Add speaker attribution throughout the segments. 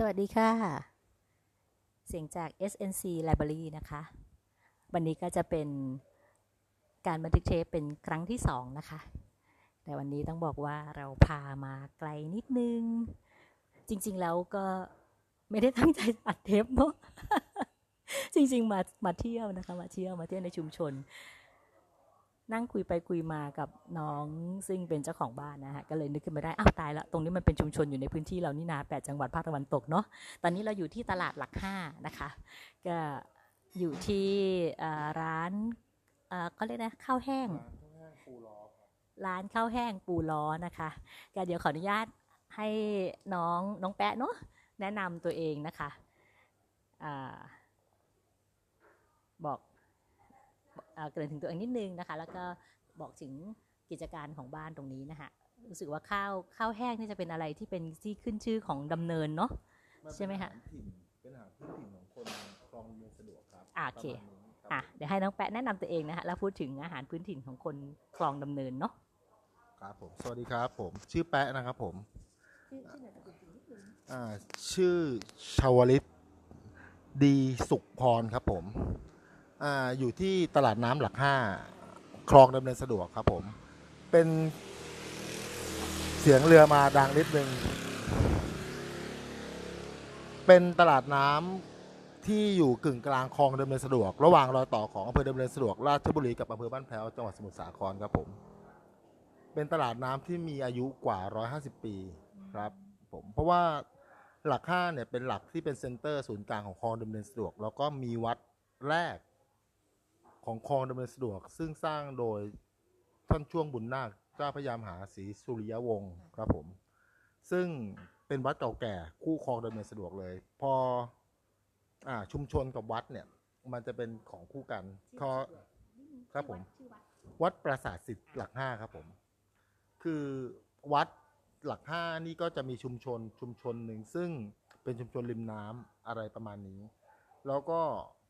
Speaker 1: สวัสดีค่ะ เสียงจาก SNC Library นะคะ วันนี้ก็จะเป็นการบันทึกเทปเป็นครั้งที่สองนะคะ แต่วันนี้ต้องบอกว่าเราพามาไกลนิดนึง จริงๆแล้วก็ไม่ได้ตั้งใจอัดเทปเนาะ จริงๆมามาเที่ยวนะคะ มาเที่ยวมาเที่ยวในชุมชน นั่งคุยไปคุยมากับน้องซึ่งเป็นเจ้าของบ้านนะฮะก็เลยนึกขึ้นมาได้อ้าวตายละตรงนี้มันเป็นชุมชนอยู่ในพื้นที่เรานี่นาแปดจังหวัดภาคตะวันตกเนาะตอนนี้เราอยู่ที่ตลาดหลักห้านะคะก็อยู่ที่เอ่อร้านเอ่อก็เรียกนะข้าวแห้ง ร้านข้าวแห้งปูล้อนะคะก็เดี๋ยวขออนุญาตให้น้องน้องแปะเนาะแนะนำตัวเองนะคะอาบอก เอ่อเกริ่นถึงตัวเองนิดนึงนะคะ แล้วก็บอกถึงกิจการของบ้านตรงนี้นะคะรู้สึกว่าข้าวข้าวแห้งนี่จะเป็นอะไรที่เป็นที่ขึ้นชื่อของดำเนินเนาะใช่ไหมฮะ
Speaker 2: เป็นอาหารถิ่นเป็นอาหารพื้นถิ่นของคนคลองเมืองสะดวกครับ
Speaker 1: อ่าโอเค
Speaker 2: ประมาณนี้ครับ
Speaker 1: อะเดี๋ยวให้น้องแปะแนะนำตัวเองนะคะแล้วพูดถึงอาหารพื้นถิ่นของคนคลองดำเนินเนาะ
Speaker 2: ครับผมสวัสดีครับผม ชื่อแปะนะครับผม
Speaker 1: ชื่อชื่อหน่อยคุณนิดนึง
Speaker 2: อ่าชื่อชาวลิตดีสุขพรครับผม อ่าอยู่ที่ตลาดน้ำหลักห้าคลองดำเนินสะดวกครับผม เป็นเสียงเรือมาดังนิดนึง เป็นตลาดน้ำที่อยู่กึ่งกลางคลองดำเนินสะดวก ระหว่างรอยต่อของอำเภอดำเนินสะดวกราชบุรีกับอำเภอบ้านแพ้วจังหวัดสมุทรสาครครับผม เป็นตลาดน้ำที่มีอายุกว่า 150 ปีครับผมเพราะว่าหลักห้าเนี่ยเป็นหลักที่เป็นเซ็นเตอร์ศูนย์กลางของคลองดำเนินสะดวก แล้วก็มีวัดแรก ของคลองดำเนินสะดวก ซึ่งสร้างโดยท่านช่วงบุญนาคเจ้าพระยามหาศรีสุริยวงศ์ครับผม ซึ่งเป็นวัดเก่าแก่คู่คลองดำเนินสะดวกเลย พออ่าชุมชนกับวัดเนี่ย มันจะเป็นของคู่กันพอครับผม
Speaker 1: ชื่อวัด
Speaker 2: วัดปราสาทสิทธิ์หลักห้าครับผม คือวัดหลักห้านี่ก็จะมีชุมชนชุมชนหนึ่งซึ่งเป็นชุมชนริมน้ำอะไรประมาณนี้ แล้วก็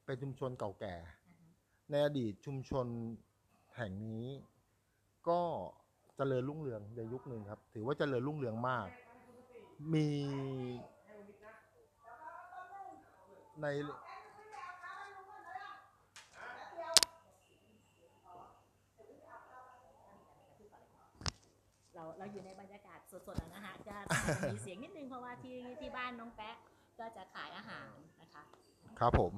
Speaker 2: เป็นชุมชนเก่าแก่ ในอดีตชุมชนแห่งนี้ ก็เจริญรุ่งเรืองในยุคหนึ่งครับ ถือว่าเจริญรุ่งเรืองมาก มีใน
Speaker 1: เราเราอยู่ในบรรยากาศสดๆอะนะคะจะมีเสียงนิดนึงเพราะว่าที่ที่บ้านน้องแปะก็จะขายอาหารนะคะ
Speaker 2: ครับผม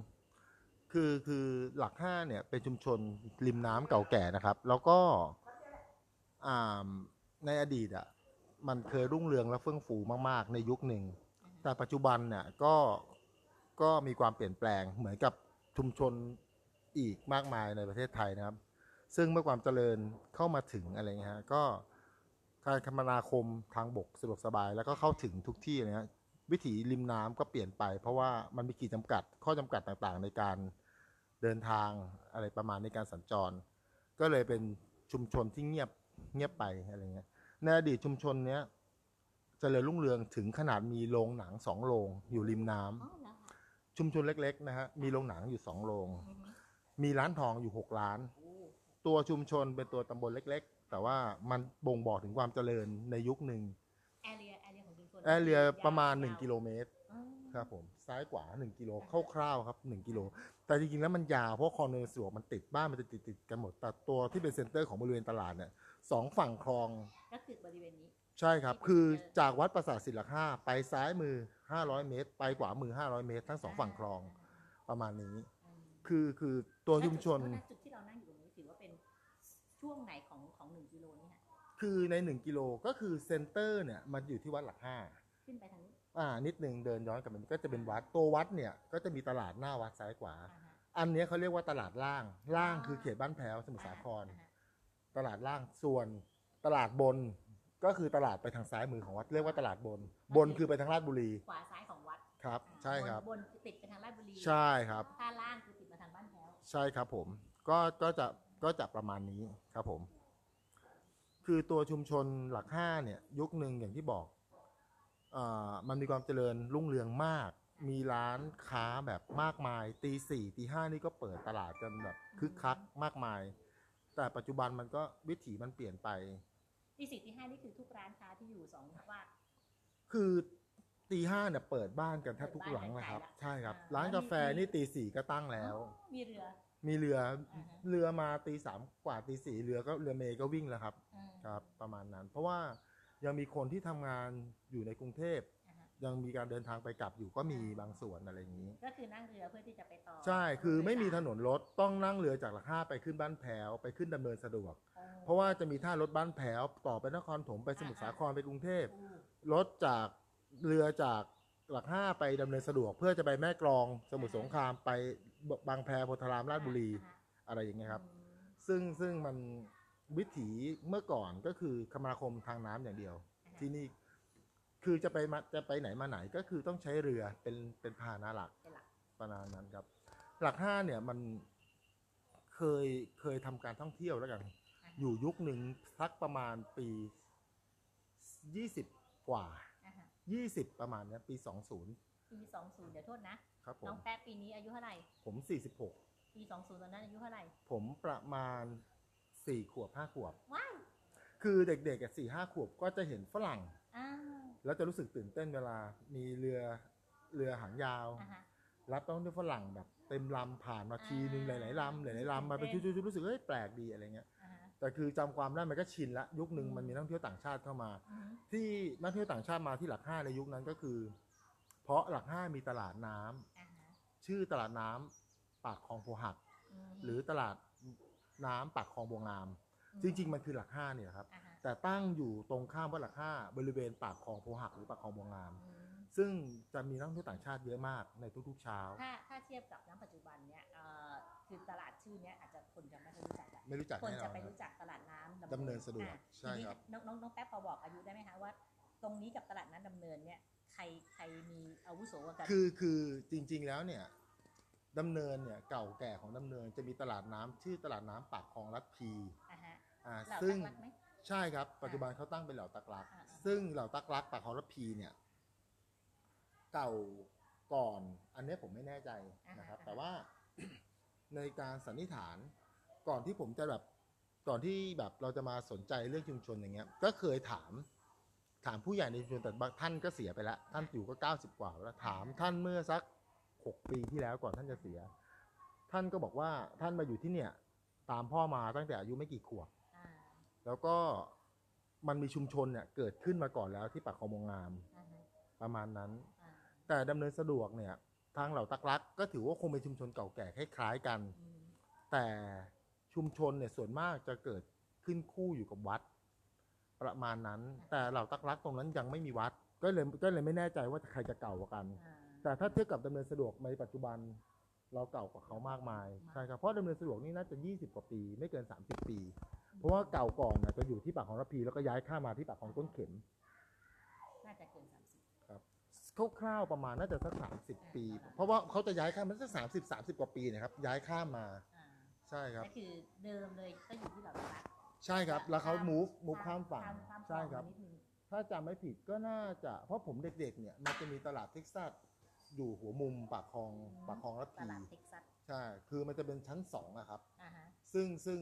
Speaker 2: คือคือหลักห้าเนี่ยเป็นชุมชนริมน้ำเก่าแก่นะครับ แล้วก็อ่าในอดีตอะมันเคยรุ่งเรืองและเฟื่องฟูมากๆ ในยุคหนึ่ง แต่ปัจจุบันเนี่ยก็ก็มีความเปลี่ยนแปลงเหมือนกับชุมชนอีกมากมายในประเทศไทยนะครับ ซึ่งเมื่อความเจริญเข้ามาถึงอะไรเงี้ยฮะก็การคมนาคมทางบกสะดวกสบาย แล้วก็เข้าถึงทุกที่นะฮะวิถีริมน้ำก็เปลี่ยนไป เพราะว่ามันมีขีดจำกัดข้อจำกัดต่างๆ ในการ เดินทางอะไรประมาณในการสัญจร ก็เลยเป็นชุมชนที่เงียบเงียบไปอะไรเงี้ยในอดีตชุมชนเนี้ยเจริญรุ่งเรืองถึงขนาดมีโรงหนังสองโรงอยู่ริมน้ำ
Speaker 1: อ๋อแล้วค่ะ
Speaker 2: ชุมชนเล็ก ๆ นะฮะมีโรงหนังอยู่สองโรง
Speaker 1: อือฮึ
Speaker 2: มีร้านทองอยู่หกร้าน
Speaker 1: โอ้
Speaker 2: ตัวชุมชนเป็นตัวตำบลเล็ก ๆ แต่ว่ามันบ่งบอกถึงความเจริญในยุคหนึ่ง
Speaker 1: area area ของชุมชน
Speaker 2: area ประมาณ 1กิโลเมตร
Speaker 1: อ๋อ
Speaker 2: ครับผม ซ้ายขวา1กิโลคร่าวๆครับ1กิโลแต่จริงๆแล้วมันยาวเพราะคลองดำเนินสะดวกมันติดบ้านมันจะติดๆกันหมดแต่ตัวที่เป็น center ของบริเวณตลาดเนี่ยสองฝั่งคลอง
Speaker 1: ก็คือบริเวณนี้
Speaker 2: ใช่ครับ คือจากวัดปราสาทสิทธิ์หลักห้าไปซ้ายมือ 500 เมตร ไปขวามือ 500 เมตร ทั้งสองฝั่งคลองประมาณนี้
Speaker 1: อืม
Speaker 2: คือคือตัวชุมชน
Speaker 1: แล้วจุดที่เรานั่งอยู่ตรงนี้ถือว่าเป็นช่วงไหนของของหนึ่งกิโลนี่ค่ะ
Speaker 2: คือใน 1 กิโลก็คือเซ็นเตอร์เนี่ยมันอยู่ที่วัดหลักห้า
Speaker 1: ขึ้นไปทางนี้
Speaker 2: อ่านิดนึงเดินย้อนกลับมันก็จะเป็นวัดตัววัดเนี่ยก็จะมีตลาดหน้าวัดซ้ายขวา
Speaker 1: อ่าฮะ
Speaker 2: อันเนี้ยเขาเรียกว่าตลาดล่าง ล่างคือเขตบ้านแพ้วสมุทรสาคร
Speaker 1: อ่าฮะ
Speaker 2: ตลาดล่างส่วนตลาดบนก็คือตลาดไปทางซ้ายมือของวัดเรียกว่าตลาดบน บนคือไปทางลาดบุรี
Speaker 1: ขวาซ้ายของวัด
Speaker 2: ครับ ใช่ครับ
Speaker 1: บนบนติดไปทางราชบุรี
Speaker 2: ใช่ครับ
Speaker 1: ถ้าล่างคือติดมาทางบ้านแพ้ว
Speaker 2: ใช่ครับผมก็ก็จะก็จะประมาณนี้ครับผม คือตัวชุมชนหลักห้าเนี่ยยุคหนึ่งอย่างที่บอกเอ่อ มันมีความเจริญรุ่งเรืองมาก มีร้านค้าแบบมากมาย ตีสี่ตีห้านี่ก็เปิดตลาดกันแบบคึกคักมากมาย แต่ปัจจุบันมันก็วิถีมันเปลี่ยนไป
Speaker 1: ที่สี่ที่ห้านี่คือทุกร้านค้าที่อยู่สองว่า
Speaker 2: คือตีห้าเนี่ยเปิดบ้านกันแทบทุกหลังนะครับ ใช่ครับ ร้านกาแฟนี่ตีสี่ก็ตั้งแล้ว
Speaker 1: อ๋อมีเรือ
Speaker 2: มีเรือ
Speaker 1: อ่าฮะ
Speaker 2: เรือมาตีสามกว่าตีสี่เรือก็เรือเมย์ก็วิ่งแล้วครับ
Speaker 1: อืม
Speaker 2: ครับ ประมาณนั้น เพราะว่า ยังมีคนที่ทำงานอยู่ในกรุงเทพ
Speaker 1: อ่าฮะ
Speaker 2: ยังมีการเดินทางไปกลับอยู่ก็มีบางส่วนอะไรอย่างนี้
Speaker 1: ก็คือนั่งเรือเพื่อที่จะไปต่อ
Speaker 2: ใช่คือไม่มีถนนรถต้องนั่งเรือจากหลักห้าไปขึ้นบ้านแพ้วไปขึ้นดำเนินสะดวก
Speaker 1: อ๋อ
Speaker 2: เพราะว่าจะมีท่ารถบ้านแพ้วต่อไปนครถมไปสมุทรสาครไปกรุงเทพ
Speaker 1: อู้
Speaker 2: รถจากเรือจากหลักห้าไปดำเนินสะดวก เพื่อจะไปแม่กลองสมุทรสงครามไปบางแพโพธารามราชบุรี
Speaker 1: อ่าฮะ
Speaker 2: อะไรอย่างเงี้ยครับ
Speaker 1: อืม
Speaker 2: ซึ่งซึ่งมัน วิถีเมื่อก่อนก็คือคมนาคมทางน้ำอย่างเดียว
Speaker 1: อ่าฮะ
Speaker 2: ที่นี่คือจะไปมาจะไปไหนมาไหนก็คือต้องใช้เรือเป็นเป็นพาหนะหลัก
Speaker 1: เป็นหลัก
Speaker 2: ประมาณนั้นครับ หลักห้าเนี่ยมันเคยเคยทำการท่องเที่ยวแล้วกัน
Speaker 1: อ่าฮะ
Speaker 2: อยู่ยุคหนึ่งสักประมาณปียี่สิบกว่า
Speaker 1: อ่าฮะ
Speaker 2: ยี่สิบประมาณเนี้ยปีสองศูนย์
Speaker 1: ปีสองศูนย์เดี๋ยวโทษนะ
Speaker 2: ครับผ
Speaker 1: น้อ
Speaker 2: ม
Speaker 1: งแป๊ะปีนี้อายุเท่าไหร่
Speaker 2: ผมสี่สิบหก
Speaker 1: ปีสองศูนย์ตอนนั้นอายุเท่าไหร่
Speaker 2: ผมประมาณ สี่ขวบห้าขวบ
Speaker 1: ว้าว
Speaker 2: คือเด็กๆอะสี่ห้าขวบก็จะเห็นฝรั่ง
Speaker 1: อ้าว
Speaker 2: แล้วจะรู้สึกตื่นเต้นเวลามีเรือเรือหางยาว
Speaker 1: อ่าฮะ
Speaker 2: รับต้องด้วยฝรั่งแบบเต็มลำผ่านมาทีนึงห
Speaker 1: อ่า
Speaker 2: ลายๆลำหลายๆลำมาเป็น
Speaker 1: ตื่
Speaker 2: ชุ
Speaker 1: นเต้น
Speaker 2: ดๆรู้สึกเฮ้ยแปลกดีอะไรเงี้ย
Speaker 1: อ่าฮะ
Speaker 2: แต่คือจำความได้มันก็ชินละยุคหนึ่ง
Speaker 1: อืม
Speaker 2: มันมีนักท่องเที่ยวต่างชาติเข้ามา
Speaker 1: อือฮึ
Speaker 2: ที่นักท่องเที่ยวต่างชาติมาที่หลักห้าในยุคนั้นก็คือ เพราะหลักห้ามีตลาดน้ำ
Speaker 1: อ่าฮะ
Speaker 2: ชื่อตลาดน้ำปากคลองโพหัก
Speaker 1: ม
Speaker 2: หรือตลาด น้ำปากคลองบัวงาม จริง ๆ มันคือหลักห้าเนี่ยครับ
Speaker 1: อ่าฮะ
Speaker 2: แต่ตั้งอยู่ตรงข้ามวัดหลักห้าบริเวณปากคลองโพหักหรือปากคลองบัวงาม
Speaker 1: อืม
Speaker 2: ซึ่งจะมีนักท่องเที่ยวต่างชาติเยอะมากในทุกๆเช้า
Speaker 1: ถ้าถ้าเทียบกับน้ำปัจจุบันเนี่ยเอ่อคือตลาดชื่อเนี้ยอาจจะคนจะไม่ค่อยรู้จักอะ
Speaker 2: ไม่รู้จัก
Speaker 1: คน
Speaker 2: แน่นอ
Speaker 1: จะ
Speaker 2: น
Speaker 1: ไป
Speaker 2: ครับ
Speaker 1: รู้จักตลาดน้ำ
Speaker 2: ดำเนินสะดวก
Speaker 1: อ่
Speaker 2: ใช่
Speaker 1: ทีนี้
Speaker 2: ครับ
Speaker 1: น้องน้องน้องแป๊บพอบอกอายุได้ไหมคะว่า ตรงนี้กับตลาดน้ำดำเนินเนี่ยใครใครมีอาวุโสกว่ากัน
Speaker 2: คือคือจริงๆแล้วเนี่ย ดำเนินเนี่ยเก่าแก่ของดำเนินจะมีตลาดน้ำชื่อตลาดน้ำปากคลองลัดพี
Speaker 1: อ่าฮะ
Speaker 2: อ่า
Speaker 1: เหล่า
Speaker 2: ซึ่ง
Speaker 1: ตักรักไหม
Speaker 2: ใช่ครับ ปัจจุบันเขาตั้งเป็นเหล่าตักลัก
Speaker 1: อ่า
Speaker 2: ซึ่งเหล่าตักลักปากคลองลัดพีเนี่ย เก่าก่อน อันเนี้ยผมไม่แน่ใจนะครับ แต่ว่าในการสันนิษฐานก่อนที่ผมจะแบบก่อนที่แบบเราจะมาสนใจเรื่องชุมชนอย่างเงี้ย ก็เคยถาม ถามผู้ใหญ่ในชุมชนแต่บางท่านก็เสียไปแล้ว ท่านอยู่ก็เก้าสิบกว่าแล้วถามท่านเมื่อสัก หกปีที่แล้วก่อนท่านจะเสีย ท่านก็บอกว่าท่านมาอยู่ที่เนี่ย ตามพ่อมาตั้งแต่อายุไม่กี่ขวบ
Speaker 1: อ่า
Speaker 2: แล้วก็มันมีชุมชนเนี่ยเกิดขึ้นมาก่อนแล้วที่ปากคลองมงงาม
Speaker 1: อ่าฮะ
Speaker 2: ประมาณนั้น
Speaker 1: อ่า
Speaker 2: แต่ดำเนินสะดวกเนี่ย ทางเหล่าตักลักก็ถือว่าคงเป็นชุมชนเก่าแก่คล้ายๆกัน
Speaker 1: อืม
Speaker 2: แต่ชุมชนเนี่ยส่วนมากจะเกิดขึ้นคู่อยู่กับวัด ประมาณนั้น แต่เหล่าตักลักตรงนั้นยังไม่มีวัด ก็เลยก็เลยไม่แน่ใจว่าใครจะเก่ากว่ากัน
Speaker 1: อ่า
Speaker 2: แต่ถ้าเทียบกับดำเนินสะดวกในปัจจุบันเราเก่ากว่าเขามากมาย
Speaker 1: มาก
Speaker 2: ใช่ครับเพราะดำเนินสะดวกนี่น่าจะ 20 กว่าปี ไม่เกิน 30 ปี เพราะว่าเก่าก่อนนะจะอยู่ที่ปากของระพีแล้วก็ย้ายข้ามมาที่ปากของต้นเข็ม
Speaker 1: น่าจะเกินสามสิบ
Speaker 2: คร่าวๆประมาณน่าจะสัก30ปี เพราะว่าเขาจะย้ายข้ามมันสัก30 30กว่าปีนะครับ ย้ายข้ามมา
Speaker 1: อ่า
Speaker 2: ใช่ครับ
Speaker 1: ก็คือเดิมเลยก็อยู่ที่เหล่าตักรัก
Speaker 2: ใช่ครับ แล้วเขา move move ข้ามฝั่ง
Speaker 1: ข้ามข้าม
Speaker 2: ใช่ครับ
Speaker 1: นิดนึง
Speaker 2: ถ้าจำไม่ผิดก็น่าจะ เพราะผมเด็กๆเนี่ยมันจะมีตลาดเท็กซัส อยู่หัวมุมปากคลองปากคลองรั
Speaker 1: ต
Speaker 2: พี
Speaker 1: ลาดเท็กซัส
Speaker 2: ใช่คือมันจะเป็นชั้นสองอะครับ
Speaker 1: อ่าฮะ
Speaker 2: ซึ่งซึ่ง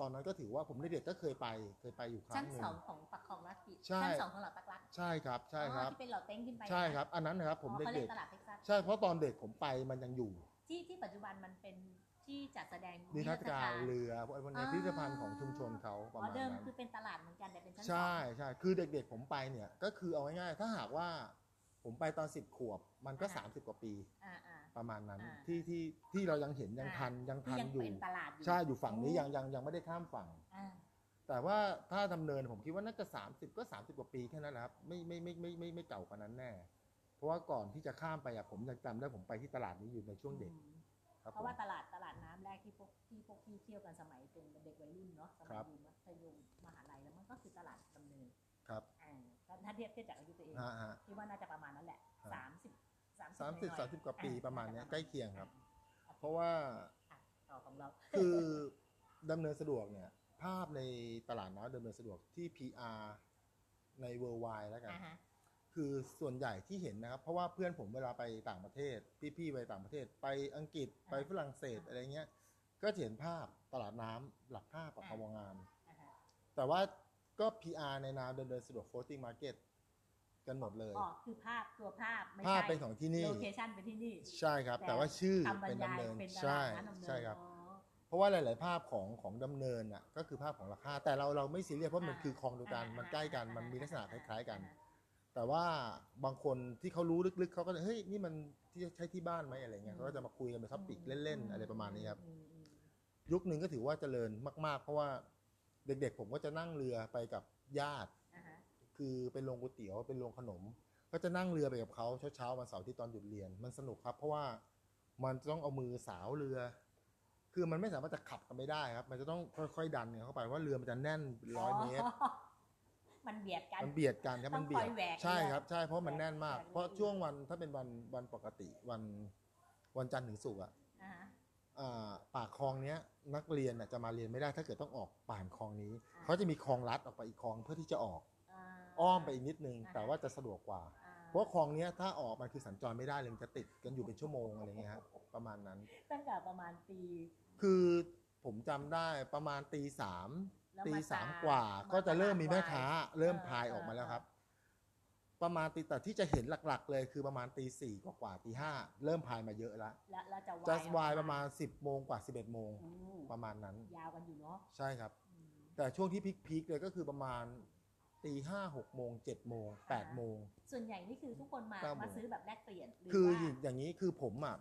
Speaker 2: ตอนนั้นก็ถือว่าผมเด็กๆก็เคยไปเคยไปอยู่ครั้
Speaker 1: ชั้
Speaker 2: ง
Speaker 1: น
Speaker 2: หนึ่
Speaker 1: ส
Speaker 2: ง
Speaker 1: องของปักคลองรัฐพี
Speaker 2: ใช่
Speaker 1: ชั้นสองของเหล่าตักรัก
Speaker 2: ใช่ครับใช่ครับ
Speaker 1: อ๋อที่เป็นเหล่าเต้งขึ้นไป
Speaker 2: ใช่
Speaker 1: นะครับ
Speaker 2: อันนั้นนะครับผม
Speaker 1: อ๋อเขาเรี
Speaker 2: เด็
Speaker 1: ย
Speaker 2: ก
Speaker 1: กตลาดเท็กซัส
Speaker 2: ๆใช่เพราะตอนเด็กผมไปมันยังอยู่
Speaker 1: ที่ที่ปัจจุบันมันเป็นที่จัดแสดง
Speaker 2: นิทรรศการ
Speaker 1: นิท
Speaker 2: เรือพวกไอ้พวกเนี้ย
Speaker 1: อ่า
Speaker 2: พิพิธภัณฑ์ของชุมชนเขาประ
Speaker 1: อ๋อ
Speaker 2: มาณ
Speaker 1: เดิม
Speaker 2: นั้น
Speaker 1: คือเป็นตลาดเหมือนกันแต่เป็นชั้นสอง
Speaker 2: ใช่ใช่คือเด็กๆผมไปเนี่ยก็คือเอาง่ายๆถ้าหากว่า ผมไปตอนสิบขวบ มันก็30กว่าปี
Speaker 1: อ่าอ่า
Speaker 2: ประมาณนั้น
Speaker 1: อ่า
Speaker 2: ที่ที่ที่เรายังเห็นยัง
Speaker 1: อ่า
Speaker 2: ทันยัง
Speaker 1: ที่
Speaker 2: ทัน
Speaker 1: ยัง
Speaker 2: อยู่
Speaker 1: เป็นตลาดอยู่
Speaker 2: ใช่อยู่ฝั่งนี้
Speaker 1: โอ้
Speaker 2: ยังยังยังไม่ได้ข้ามฝั่ง
Speaker 1: อ่า
Speaker 2: แต่ว่าถ้าดำเนินผมคิดว่าน่าจะ 30 ก็ 30 กว่าปีแค่นั้นแหละครับไม่ไม่ไม่ไม่ไม่ไม่เก่ากว่านั้นแน่ เพราะว่าก่อนที่จะข้ามไปอะผมยังจำได้ผมไปที่ตลาดนี้อยู่ในช่วงเด็ก
Speaker 1: อืม
Speaker 2: ครับ
Speaker 1: เพ
Speaker 2: ผม
Speaker 1: ราะว่าตลาดตลาดน้ำแรกที่พวกที่พวกพี่เที่ยวกันสมัยเป็นเด็กวัยรุ่นเนาะสมั
Speaker 2: ครั
Speaker 1: ย
Speaker 2: บ
Speaker 1: อยู่มัธยมมหาลัยแล้วมันก็คือตลาดดำเนิน
Speaker 2: ครับ
Speaker 1: อ่า ถ้าเทียบเทียบจากอายุตัวเอง
Speaker 2: ฮะฮะ
Speaker 1: ที่ว่าน่าจะประมาณนั้นแหละ
Speaker 2: ครับ
Speaker 1: สามสิบสาม
Speaker 2: สามสิบ
Speaker 1: หน่อยๆ
Speaker 2: สามสิบกว่าปี
Speaker 1: อ่
Speaker 2: ประมาณเนี้ย
Speaker 1: จ
Speaker 2: ใกล้เคียงครับ
Speaker 1: อะ
Speaker 2: เพราะว่า
Speaker 1: อะต่อของเรา
Speaker 2: คือดำเนินสะดวกเนี่ย ภาพในตลาดน้ำดำเนินสะดวกที่ PR ใน Worldwide แล้วกัน
Speaker 1: อ่าฮะ
Speaker 2: คือส่วนใหญ่ที่เห็นนะครับ เพราะว่าเพื่อนผมเวลาไปต่างประเทศ พี่ๆไปต่างประเทศ ไปอังกฤษไปฝรั่งเศสอะไรเงี้ย ก็จะเห็นภาพตลาดน้ำหลักห้าปากคลองงาม
Speaker 1: อ่าฮะ
Speaker 2: แต่ว่า ก็ PR ในนามเดินเดินสะดวก floating market กันหมดเลย
Speaker 1: อ๋อคือภาพตัวภาพไม่
Speaker 2: ภาพ
Speaker 1: ใช่
Speaker 2: เป็นของที่นี่
Speaker 1: location เป็นที่นี่
Speaker 2: ใช่ครับ แต่ว่าชื่อ
Speaker 1: คำบรรยาย
Speaker 2: เป็น
Speaker 1: รยา
Speaker 2: ดำเนิน
Speaker 1: เป็น
Speaker 2: ใช่
Speaker 1: ร้านดำเนิน
Speaker 2: ใช่ครับ
Speaker 1: อ๋อ
Speaker 2: เพราะว่าหลาย ๆ ภาพของของดำเนินอะก็คือภาพของราคา แต่เราเราไม่ซีเรียสเพราะมัน
Speaker 1: อ่า
Speaker 2: คือคลองเดียวกัน
Speaker 1: อ่า
Speaker 2: มันใกล้กัน
Speaker 1: อ่า
Speaker 2: มันมีลักษณะค
Speaker 1: อ่า
Speaker 2: ล้าย ๆ กัน
Speaker 1: อ่า
Speaker 2: แต่ว่าบางคนที่เขารู้ลึก ๆเขาก็จะเฮ้ยนี่มันที่ใช้ที่บ้านไหมอะไรเงี้ยเขาก็จะมาคุยกันเป็น topicเล่น ๆ อะไรประมาณนี้ครับ
Speaker 1: อืมอืม
Speaker 2: ยุคหนึ่งก็ถือว่าเจริญมาก ๆ เพราะว่า เด็กๆ ผมก็จะนั่งเรือไปกับญาติ
Speaker 1: อ่าฮะ
Speaker 2: คือเป็นโรงก๋วยเตี๋ยวเป็นโรงขนม ก็จะนั่งเรือไปกับเขาเช้าๆวันเสาร์ที่ตอนหยุดเรียน มันสนุกครับ เพราะว่ามันจะต้องเอามือสาวเรือ คือมันไม่สามารถจะขับกันไม่ได้ครับ มันจะต้องค่อยๆดันเนี่ยเข้าไปว่าเรือมันจะแน่นร้อยเมตร
Speaker 1: มันเบียดกัน
Speaker 2: มันเบียดกันครับ
Speaker 1: ต้
Speaker 2: มั
Speaker 1: อง
Speaker 2: นเบีย
Speaker 1: ค
Speaker 2: ด
Speaker 1: อยแหวก
Speaker 2: ใช่
Speaker 1: เรือ
Speaker 2: ครับใช่เพราะมันแน่นมาก
Speaker 1: แหวกเรือ
Speaker 2: เพราะช่วงวันถ้าเป็นวันวันปกติวันวันจันทร์ถึงศุกร์อะ
Speaker 1: อ่าฮะ
Speaker 2: อ่า ปากคลองเนี้ยนักเรียนน่ะจะมาเรียนไม่ได้ถ้าเกิดต้องออกผ่านคลองนี้
Speaker 1: อ่า
Speaker 2: เขาจะมีคลองลัดออกไปอีกคลองเพื่อที่จะออกาอ้อมไปอีกนิดนึง
Speaker 1: อ่า
Speaker 2: แต่ว่าจะสะดวกกว่า
Speaker 1: อ่า
Speaker 2: เพราะว่าคลองเนี้ยถ้าออกมันคือสัญจรไม่ได้เลยมันจะติดกันอยู่เป็นชั่วโมงอะไรเงี้ยฮะประมาณนั้น
Speaker 1: ตั้งแต่ประมาณปี
Speaker 2: คือผมจำได้ประมาณตีสาม
Speaker 1: แล้ว
Speaker 2: ตี
Speaker 1: มา
Speaker 2: สาม
Speaker 1: ตาม
Speaker 2: กว่า
Speaker 1: มา
Speaker 2: ก็จะเริ่มมีแม่
Speaker 1: ตลาดวาย
Speaker 2: ค้า เริ่ม
Speaker 1: เออ
Speaker 2: พาย
Speaker 1: เออ
Speaker 2: ออกมาแล้ว
Speaker 1: เออ
Speaker 2: ครับ ประมาณตีแต่ที่จะเห็นหลักๆ เลยคือประมาณตีสี่กว่าๆตีห้าเริ่มพายมาเยอะแล้ว
Speaker 1: แล้วแล้วจะวาย
Speaker 2: จะวาย
Speaker 1: ออก
Speaker 2: ประมาณสิบโมงกว่าสิบเอ็ดโมง
Speaker 1: อืม
Speaker 2: ประมาณนั้น
Speaker 1: ยาวกันอยู่เนาะ
Speaker 2: ใช่ครับ
Speaker 1: อืม
Speaker 2: แต่ช่วงที่พีคๆเลยก็คือประมาณตีห้าหกโมงเจ็ดโมงแปดโมง
Speaker 1: ส่วนใหญ่นี่คือทุกคนมา
Speaker 2: เก้าโมง
Speaker 1: มาซื้อแบบแลกเปลี่ยนหรื
Speaker 2: คือ
Speaker 1: ว่า
Speaker 2: อย่างนี้คือผมอะ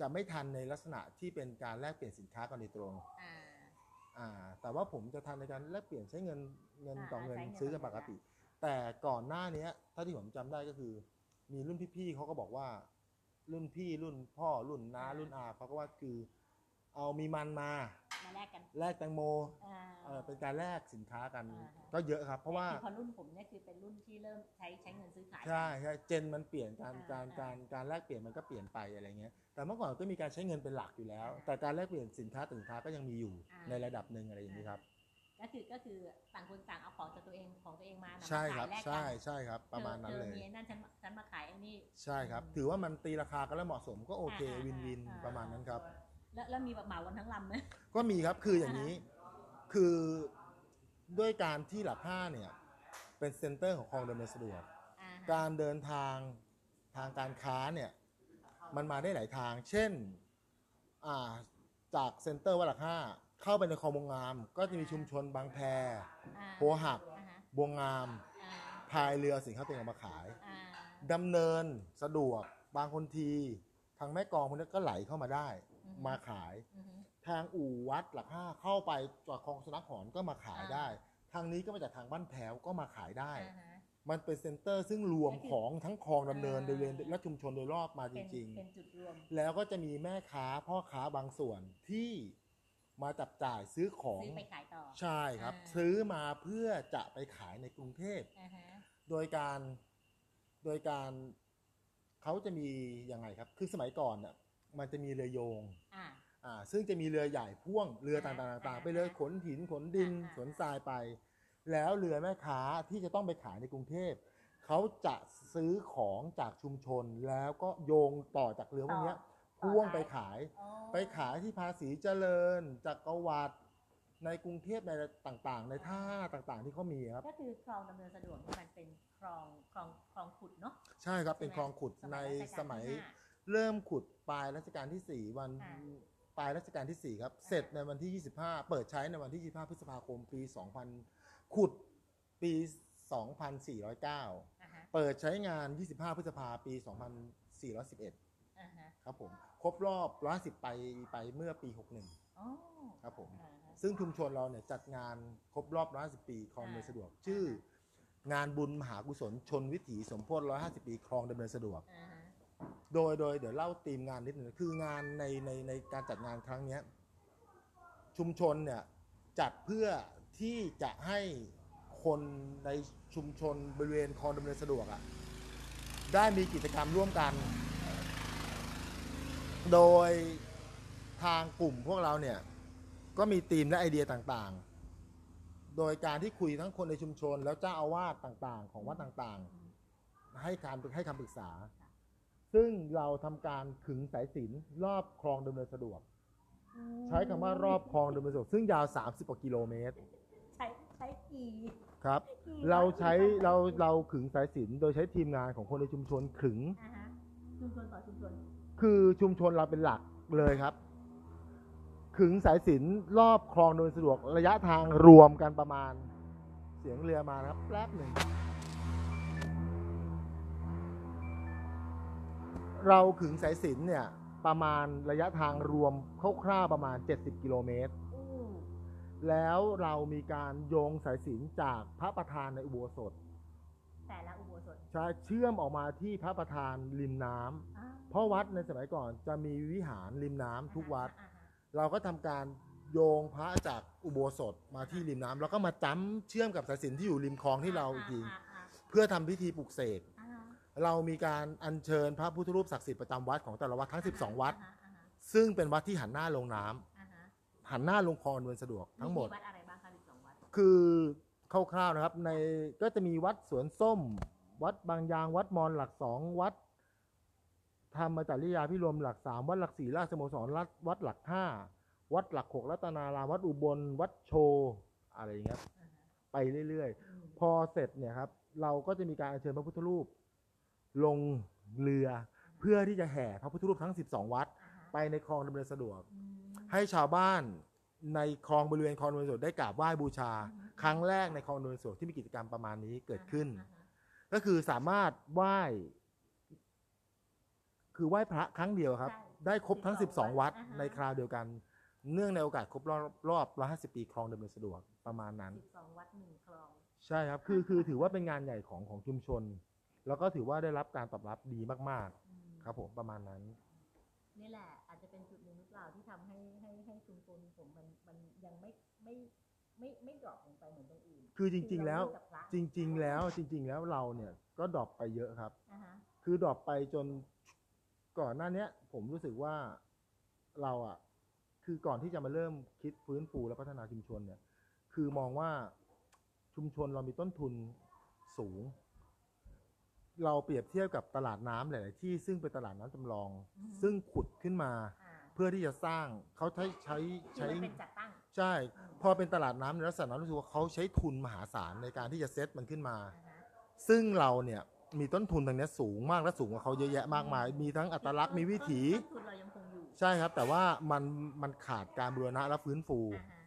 Speaker 2: จะไม่ทันในลักษณะที่เป็นการแลกเปลี่ยนสินค้ากันโดยตรง
Speaker 1: อ่า
Speaker 2: อ่า แต่ว่าผมจะทันในการแลกเปลี่ยนใช้เงินเงิน
Speaker 1: อ่า
Speaker 2: ต่อเงิน
Speaker 1: ใช้เงิน
Speaker 2: ซื้อกัน
Speaker 1: ต่
Speaker 2: ป
Speaker 1: อเงิน
Speaker 2: กติ แต่ก่อนหน้าเนี้ยถ้าที่ผมจำได้ก็คือ มีรุ่นพี่ๆเขาก็บอกว่า รุ่นพี่รุ่นพ่อรุ่นน้ารุ่นอาเขาก็ว่าคือ เอามีมันมา
Speaker 1: มาแลกกัน
Speaker 2: แลกแตงโม
Speaker 1: อ่า
Speaker 2: เออเป็นการแลกสินค้ากัน
Speaker 1: อ่าฮะ
Speaker 2: ก็เยอะครับ เพราะว่า
Speaker 1: คือพอรุ่นผมเนี่ยคือเป็นรุ่นที่เริ่มใช้ใช้เงินซื้อขาย
Speaker 2: ใช่ใช่เจนมันเปลี่ยนการ
Speaker 1: อ่า
Speaker 2: การ
Speaker 1: อ่า
Speaker 2: การการแลกเปลี่ยนมันก็เปลี่ยนไปอะไรเงี้ยแต่เมื่อก่อนก็มีการใช้เงินเป็นหลักอยู่แล้ว
Speaker 1: อ่า
Speaker 2: แต่การแลกเปลี่ยนสินค้าสินค้าก็ยังมีอยู่
Speaker 1: อ่า
Speaker 2: ในระดับหนึ่งอะไรอย่างนี้ครับ
Speaker 1: ก็คือก็คือต่างคนต่างเอาของจากตัวเองของตัวเองมานะ
Speaker 2: ใช่
Speaker 1: มา
Speaker 2: ครับ
Speaker 1: ขายแลกกัน
Speaker 2: ใช่ใช่ครับ ประมาณนั้น
Speaker 1: ธอ
Speaker 2: เลย
Speaker 1: ธอมีไอ้นั่นฉันฉันมาขายไอ้นี่
Speaker 2: ใช่ครับ
Speaker 1: อืม
Speaker 2: ถือว่ามันตีราคากันแล้วเหมาะสมก็โอเค
Speaker 1: อ่า
Speaker 2: วินวิน
Speaker 1: อ่า
Speaker 2: ประมาณนั้นครับ
Speaker 1: แล้วแล้วมีแบบเหมากันทั้งลำไหม
Speaker 2: ก็มีครับคืออย่างนี้คือด้วยการที่หลักห้าเนี่ย เป็นเซ็นเตอร์ของคลองดำเนินสะดวก
Speaker 1: อ่าฮะ
Speaker 2: การเดินทางทางการค้าเนี่ย มันมาได้หลายทาง เช่นอ่าจากเซ็นเตอร์วัดหลักห้า เข้าไปในคลองบวงงาม ก็จะมีชุมชนบางแพ
Speaker 1: อ่า
Speaker 2: หัวหัก
Speaker 1: อ่าฮะ
Speaker 2: บวงงาม
Speaker 1: อ่า
Speaker 2: พายเรือสินค้าตัวเองเอามาขาย
Speaker 1: อ่า
Speaker 2: ดำเนินสะดวกบางคนที ทางแม่กลองพวกนี้ก็ไหลเข้ามาได้ มาขาย
Speaker 1: อือฮึ
Speaker 2: ทางอู่วัดหลักห้าเข้าไปจากคลองสนักหอนก็มาขาย
Speaker 1: อ่า
Speaker 2: ได้ ทางนี้ก็มาจากทางบ้านแพ้วก็มาขายได้
Speaker 1: อ่าฮะ
Speaker 2: มันเป็นเซ็นเตอร์ซึ่งรวม
Speaker 1: ก็คือ
Speaker 2: ของทั้งคลองดำเนิน
Speaker 1: อ่า
Speaker 2: โดยเรียนและชุมชนโดยรอบมาจ
Speaker 1: เป็น
Speaker 2: ริง
Speaker 1: เป็นจุดรวม
Speaker 2: ๆ แล้วก็จะมีแม่ค้าพ่อค้าบางส่วนที่ มาจับจ่ายซื้อของ
Speaker 1: ซื้อไปขายต่อ
Speaker 2: ใช่ครับ
Speaker 1: อ่า
Speaker 2: ซื้อมาเพื่อจะไปขายในกรุงเทพ
Speaker 1: อ่าฮะ
Speaker 2: โดยการโดยการเขาจะมียังไงครับ คือสมัยก่อนน่ะมันจะมีเรือโยง
Speaker 1: อ่า
Speaker 2: อ่าซึ่งจะมีเรือใหญ่พ่วงเรือต่างๆ
Speaker 1: อ่า
Speaker 2: ต่างๆ
Speaker 1: อ่า
Speaker 2: ไปเรือขนหินขนดิน
Speaker 1: อ่า
Speaker 2: ขนทรายไป แล้วเรือแม่ค้าที่จะต้องไปขายในกรุงเทพเขาจะซื้อของจากชุมชนแล้วก็โยงต่อจากเรือพวกเนี้ย
Speaker 1: ต่อ
Speaker 2: พ่วงไป
Speaker 1: ท้าย
Speaker 2: ขาย
Speaker 1: อ๋อ
Speaker 2: ไปขายที่ภาษีเจริญจักรวรรดิในกรุงเทพในต่างๆ ในท่าต่างๆที่เขามีครับ
Speaker 1: ก็คือคลองดำเนินสะดวกนี่มันเป็นคลองคลองคลองขุดเนาะ
Speaker 2: ใช่ครับเป็น
Speaker 1: ใช่ไหม
Speaker 2: คลองขุดใน
Speaker 1: รัชกาล
Speaker 2: สมัย
Speaker 1: ที่ห้า
Speaker 2: เริ่มขุดปลายรัชกาลที่สี่วัน
Speaker 1: อ่า
Speaker 2: ปลายรัชกาลที่สี่ครับ
Speaker 1: อ่า
Speaker 2: เสร็จในวันที่ 25 เปิดใช้ในวันที่ 25 พฤษภาคมปี 2000 ขุดปี 2409
Speaker 1: อ่าฮะ
Speaker 2: เปิดใช้งาน 25 พฤษภาปี 2411
Speaker 1: อ่าฮะ
Speaker 2: ครับผม ครบรอบ110ไปไปเมื่อปี61
Speaker 1: อ๋อ
Speaker 2: ครับผม
Speaker 1: อ่าฮะ
Speaker 2: ซึ่งชุมชนเราเนี่ยจัดงานครบรอบ150ปีคลองดำเนินสะดวก ชื่อ งานบุญมหากุศลชนวิถีสมโพธิ150ปีคลองดำเนินสะดวก
Speaker 1: อ่าฮะ
Speaker 2: โดยโดยเดี๋ยวเล่าธีมงานนิดหนึ่งคืองานในในในการจัดงานครั้งเนี้ยชุมชนเนี่ยจัดเพื่อที่จะให้คนในชุมชนบริเวณคลองดำเนินสะดวกอะ่ะได้มีกิจกรรมร่วมกัน โดยทางกลุ่มพวกเราเนี่ย ก็มีธีมและไอเดียต่างๆ โดยการที่คุยทั้งคนในชุมชน แล้วเจ้าอาวาสต่างๆ ของวัดต่างๆ
Speaker 1: อืม
Speaker 2: ให้การให้คำปรึกษา ซึ่งเราทำการขึงสายสิญจนรอบคลองดำเนินสะดวก ใช้คำว่ารอบคลองดำเนินสะดวกซึ่งยาว 30กว่ากิโลเมตร
Speaker 1: ใช้ใช้กี่
Speaker 2: ครับเราใช้เราเราขึงสายสิญจนโดยใช้ทีมงานของคนในชุมชนขึง
Speaker 1: อ่าฮะชุมชนต่อชุมชน
Speaker 2: คือชุมชนเราเป็นหลักเลยครับ ขึงสายสิญจนรอบคลองโดยสะดวกระยะทางรวมกันประมาณ เสียงเรือมานะครับแป๊บหนึ่ง เราขึงสายสิญจนเนี่ยประมาณระยะทางรวมคร่าวๆประมาณ 70 กิโลเมตร
Speaker 1: อู้
Speaker 2: แล้วเรามีการโยงสายสิญจนจากพระประธานในอุโบสถ
Speaker 1: แต่ละอุโบสถ
Speaker 2: ใช้เชื่อมออกมาที่พระประธานริมน้ำ
Speaker 1: อ่า
Speaker 2: เพราะวัดในสมัยก่อนจะมีวิหารริมน้ำทุกวัด
Speaker 1: อ่าฮะ
Speaker 2: เราก็ทำการโยงพระจากอุโบสถมาที่ริมน้ำแล้วก็มาจ้ำเชื่อมกับสายสิญจนที่อยู่ริมคลองที่เราอีกที
Speaker 1: อ่าอ่า
Speaker 2: เพื่อทำพิธีปลุกเสก
Speaker 1: อ่าฮะ
Speaker 2: เรามีการอัญเชิญพระพุทธรูปศักดิ์สิทธิ์ประจำวัดของแต่ละวัดทั้ง 12 วัด
Speaker 1: อ่าฮะอ่าฮะ
Speaker 2: ซึ่งเป็นวัดที่หันหน้าลงน้ำ
Speaker 1: อ่าฮะ
Speaker 2: หันหน้าลงคลองอำนวยสะดวกทั้งหมด
Speaker 1: วัดอะไรบ้างคะสิบสองวัด
Speaker 2: คือคร่าวๆนะครับในก็จะมีวัดสวนส้ม วัดบางยางวัดมอนหลักสองวัด ธรรมจริยาพิรวมหลักสามวัดหลักสี่ราชสโมสรวัดวัดหลักห้าวัดหลักหกรัตนารามวัดอุบล วัดโชว์อะไรอย่างเงี้ย
Speaker 1: อ่าฮะ
Speaker 2: ไปเรื่อย
Speaker 1: อืม
Speaker 2: ๆพอเสร็จเนี่ยครับ เราก็จะมีการอัญเชิญพระพุทธรูป ลงเรือเพื่อที่จะแห่พระพุทธรูปทั้ง 12 วัด
Speaker 1: อ่าฮะ
Speaker 2: ไปในคลองดำเนินสะดวก
Speaker 1: อืม
Speaker 2: ให้ชาวบ้านในคลองบริเวณคลองดำเนินสะดวกได้กราบไหว้บูชา
Speaker 1: อืม
Speaker 2: ครั้งแรกในคลองดำเนินสะดวกที่มีกิจกรรมประมาณนี้เกิดขึ้น
Speaker 1: อ่าฮะ
Speaker 2: ก็คือสามารถไหว้ คือไหว้พระครั้งเดียวครับ
Speaker 1: ใช่
Speaker 2: ได้ครบทั้ง 12 วัด
Speaker 1: อ่าฮะ
Speaker 2: ในคราวเดียวกัน เนื่องในโอกาสครบรอบรอบ150ปีคลองดำเนินสะดวกประมาณนั้น
Speaker 1: สิบสองวัดหนึ่งคลอง
Speaker 2: ใช่ครับ คือคือถือว่าเป็นงานใหญ่ของของชุมชน แล้วก็ถือว่าได้รับการตอบรับดีมาก
Speaker 1: อืม
Speaker 2: ๆ ครับผมประมาณนั้น
Speaker 1: นี่แหละ อาจจะเป็นจุดหนึ่งหรือเปล่าที่ทำให้ให้ให้ชุมชนผมมันมันยังไม่ไม่ไม่ไม่ drop ลงไปเหมือนตรงอื่น
Speaker 2: คือจริง ๆ แล้ว
Speaker 1: คือเราเริ่มจากพระ
Speaker 2: จริง ๆ แล้วจริง ๆ แล้วเราเนี่ยก็ drop ไปเยอะครับ
Speaker 1: อ่าฮะ
Speaker 2: คือ drop ไปจน ก่อนหน้าเนี้ย ผมรู้สึกว่าเราอะคือก่อนที่จะมาเริ่มคิดฟื้นฟูและพัฒนาชุมชนเนี่ย คือมองว่าชุมชนเรามีต้นทุนสูง เราเปรียบเทียบกับตลาดน้ำหลาย ๆ ที่ซึ่งเป็นตลาดน้ำจำลอง ซึ่งขุดขึ้นมา
Speaker 1: อ่า
Speaker 2: เพื่อที่จะสร้างเขาใช้ใช้
Speaker 1: คือ
Speaker 2: ใช้
Speaker 1: มันเป็นจัดตั้ง
Speaker 2: ใช่ พอเป็นตลาดน้ำในลักษณะนั้นรู้สึกว่าเขาใช้ทุนมหาศาลในการที่จะเซตมันขึ้นมา
Speaker 1: อ่าฮะ
Speaker 2: ซึ่งเราเนี่ย มีต้นทุนตรงเนี้ยสูงมากและสูงกว่าเขาเยอะแยะมากมาย มีทั้งอัตลักษณ์มีวิถี
Speaker 1: ต้นทุนเรายังคงอยู่
Speaker 2: ใช่ครับ แต่ว่ามันมันขาดการบูรณะและฟื้นฟู
Speaker 1: อ่าฮะ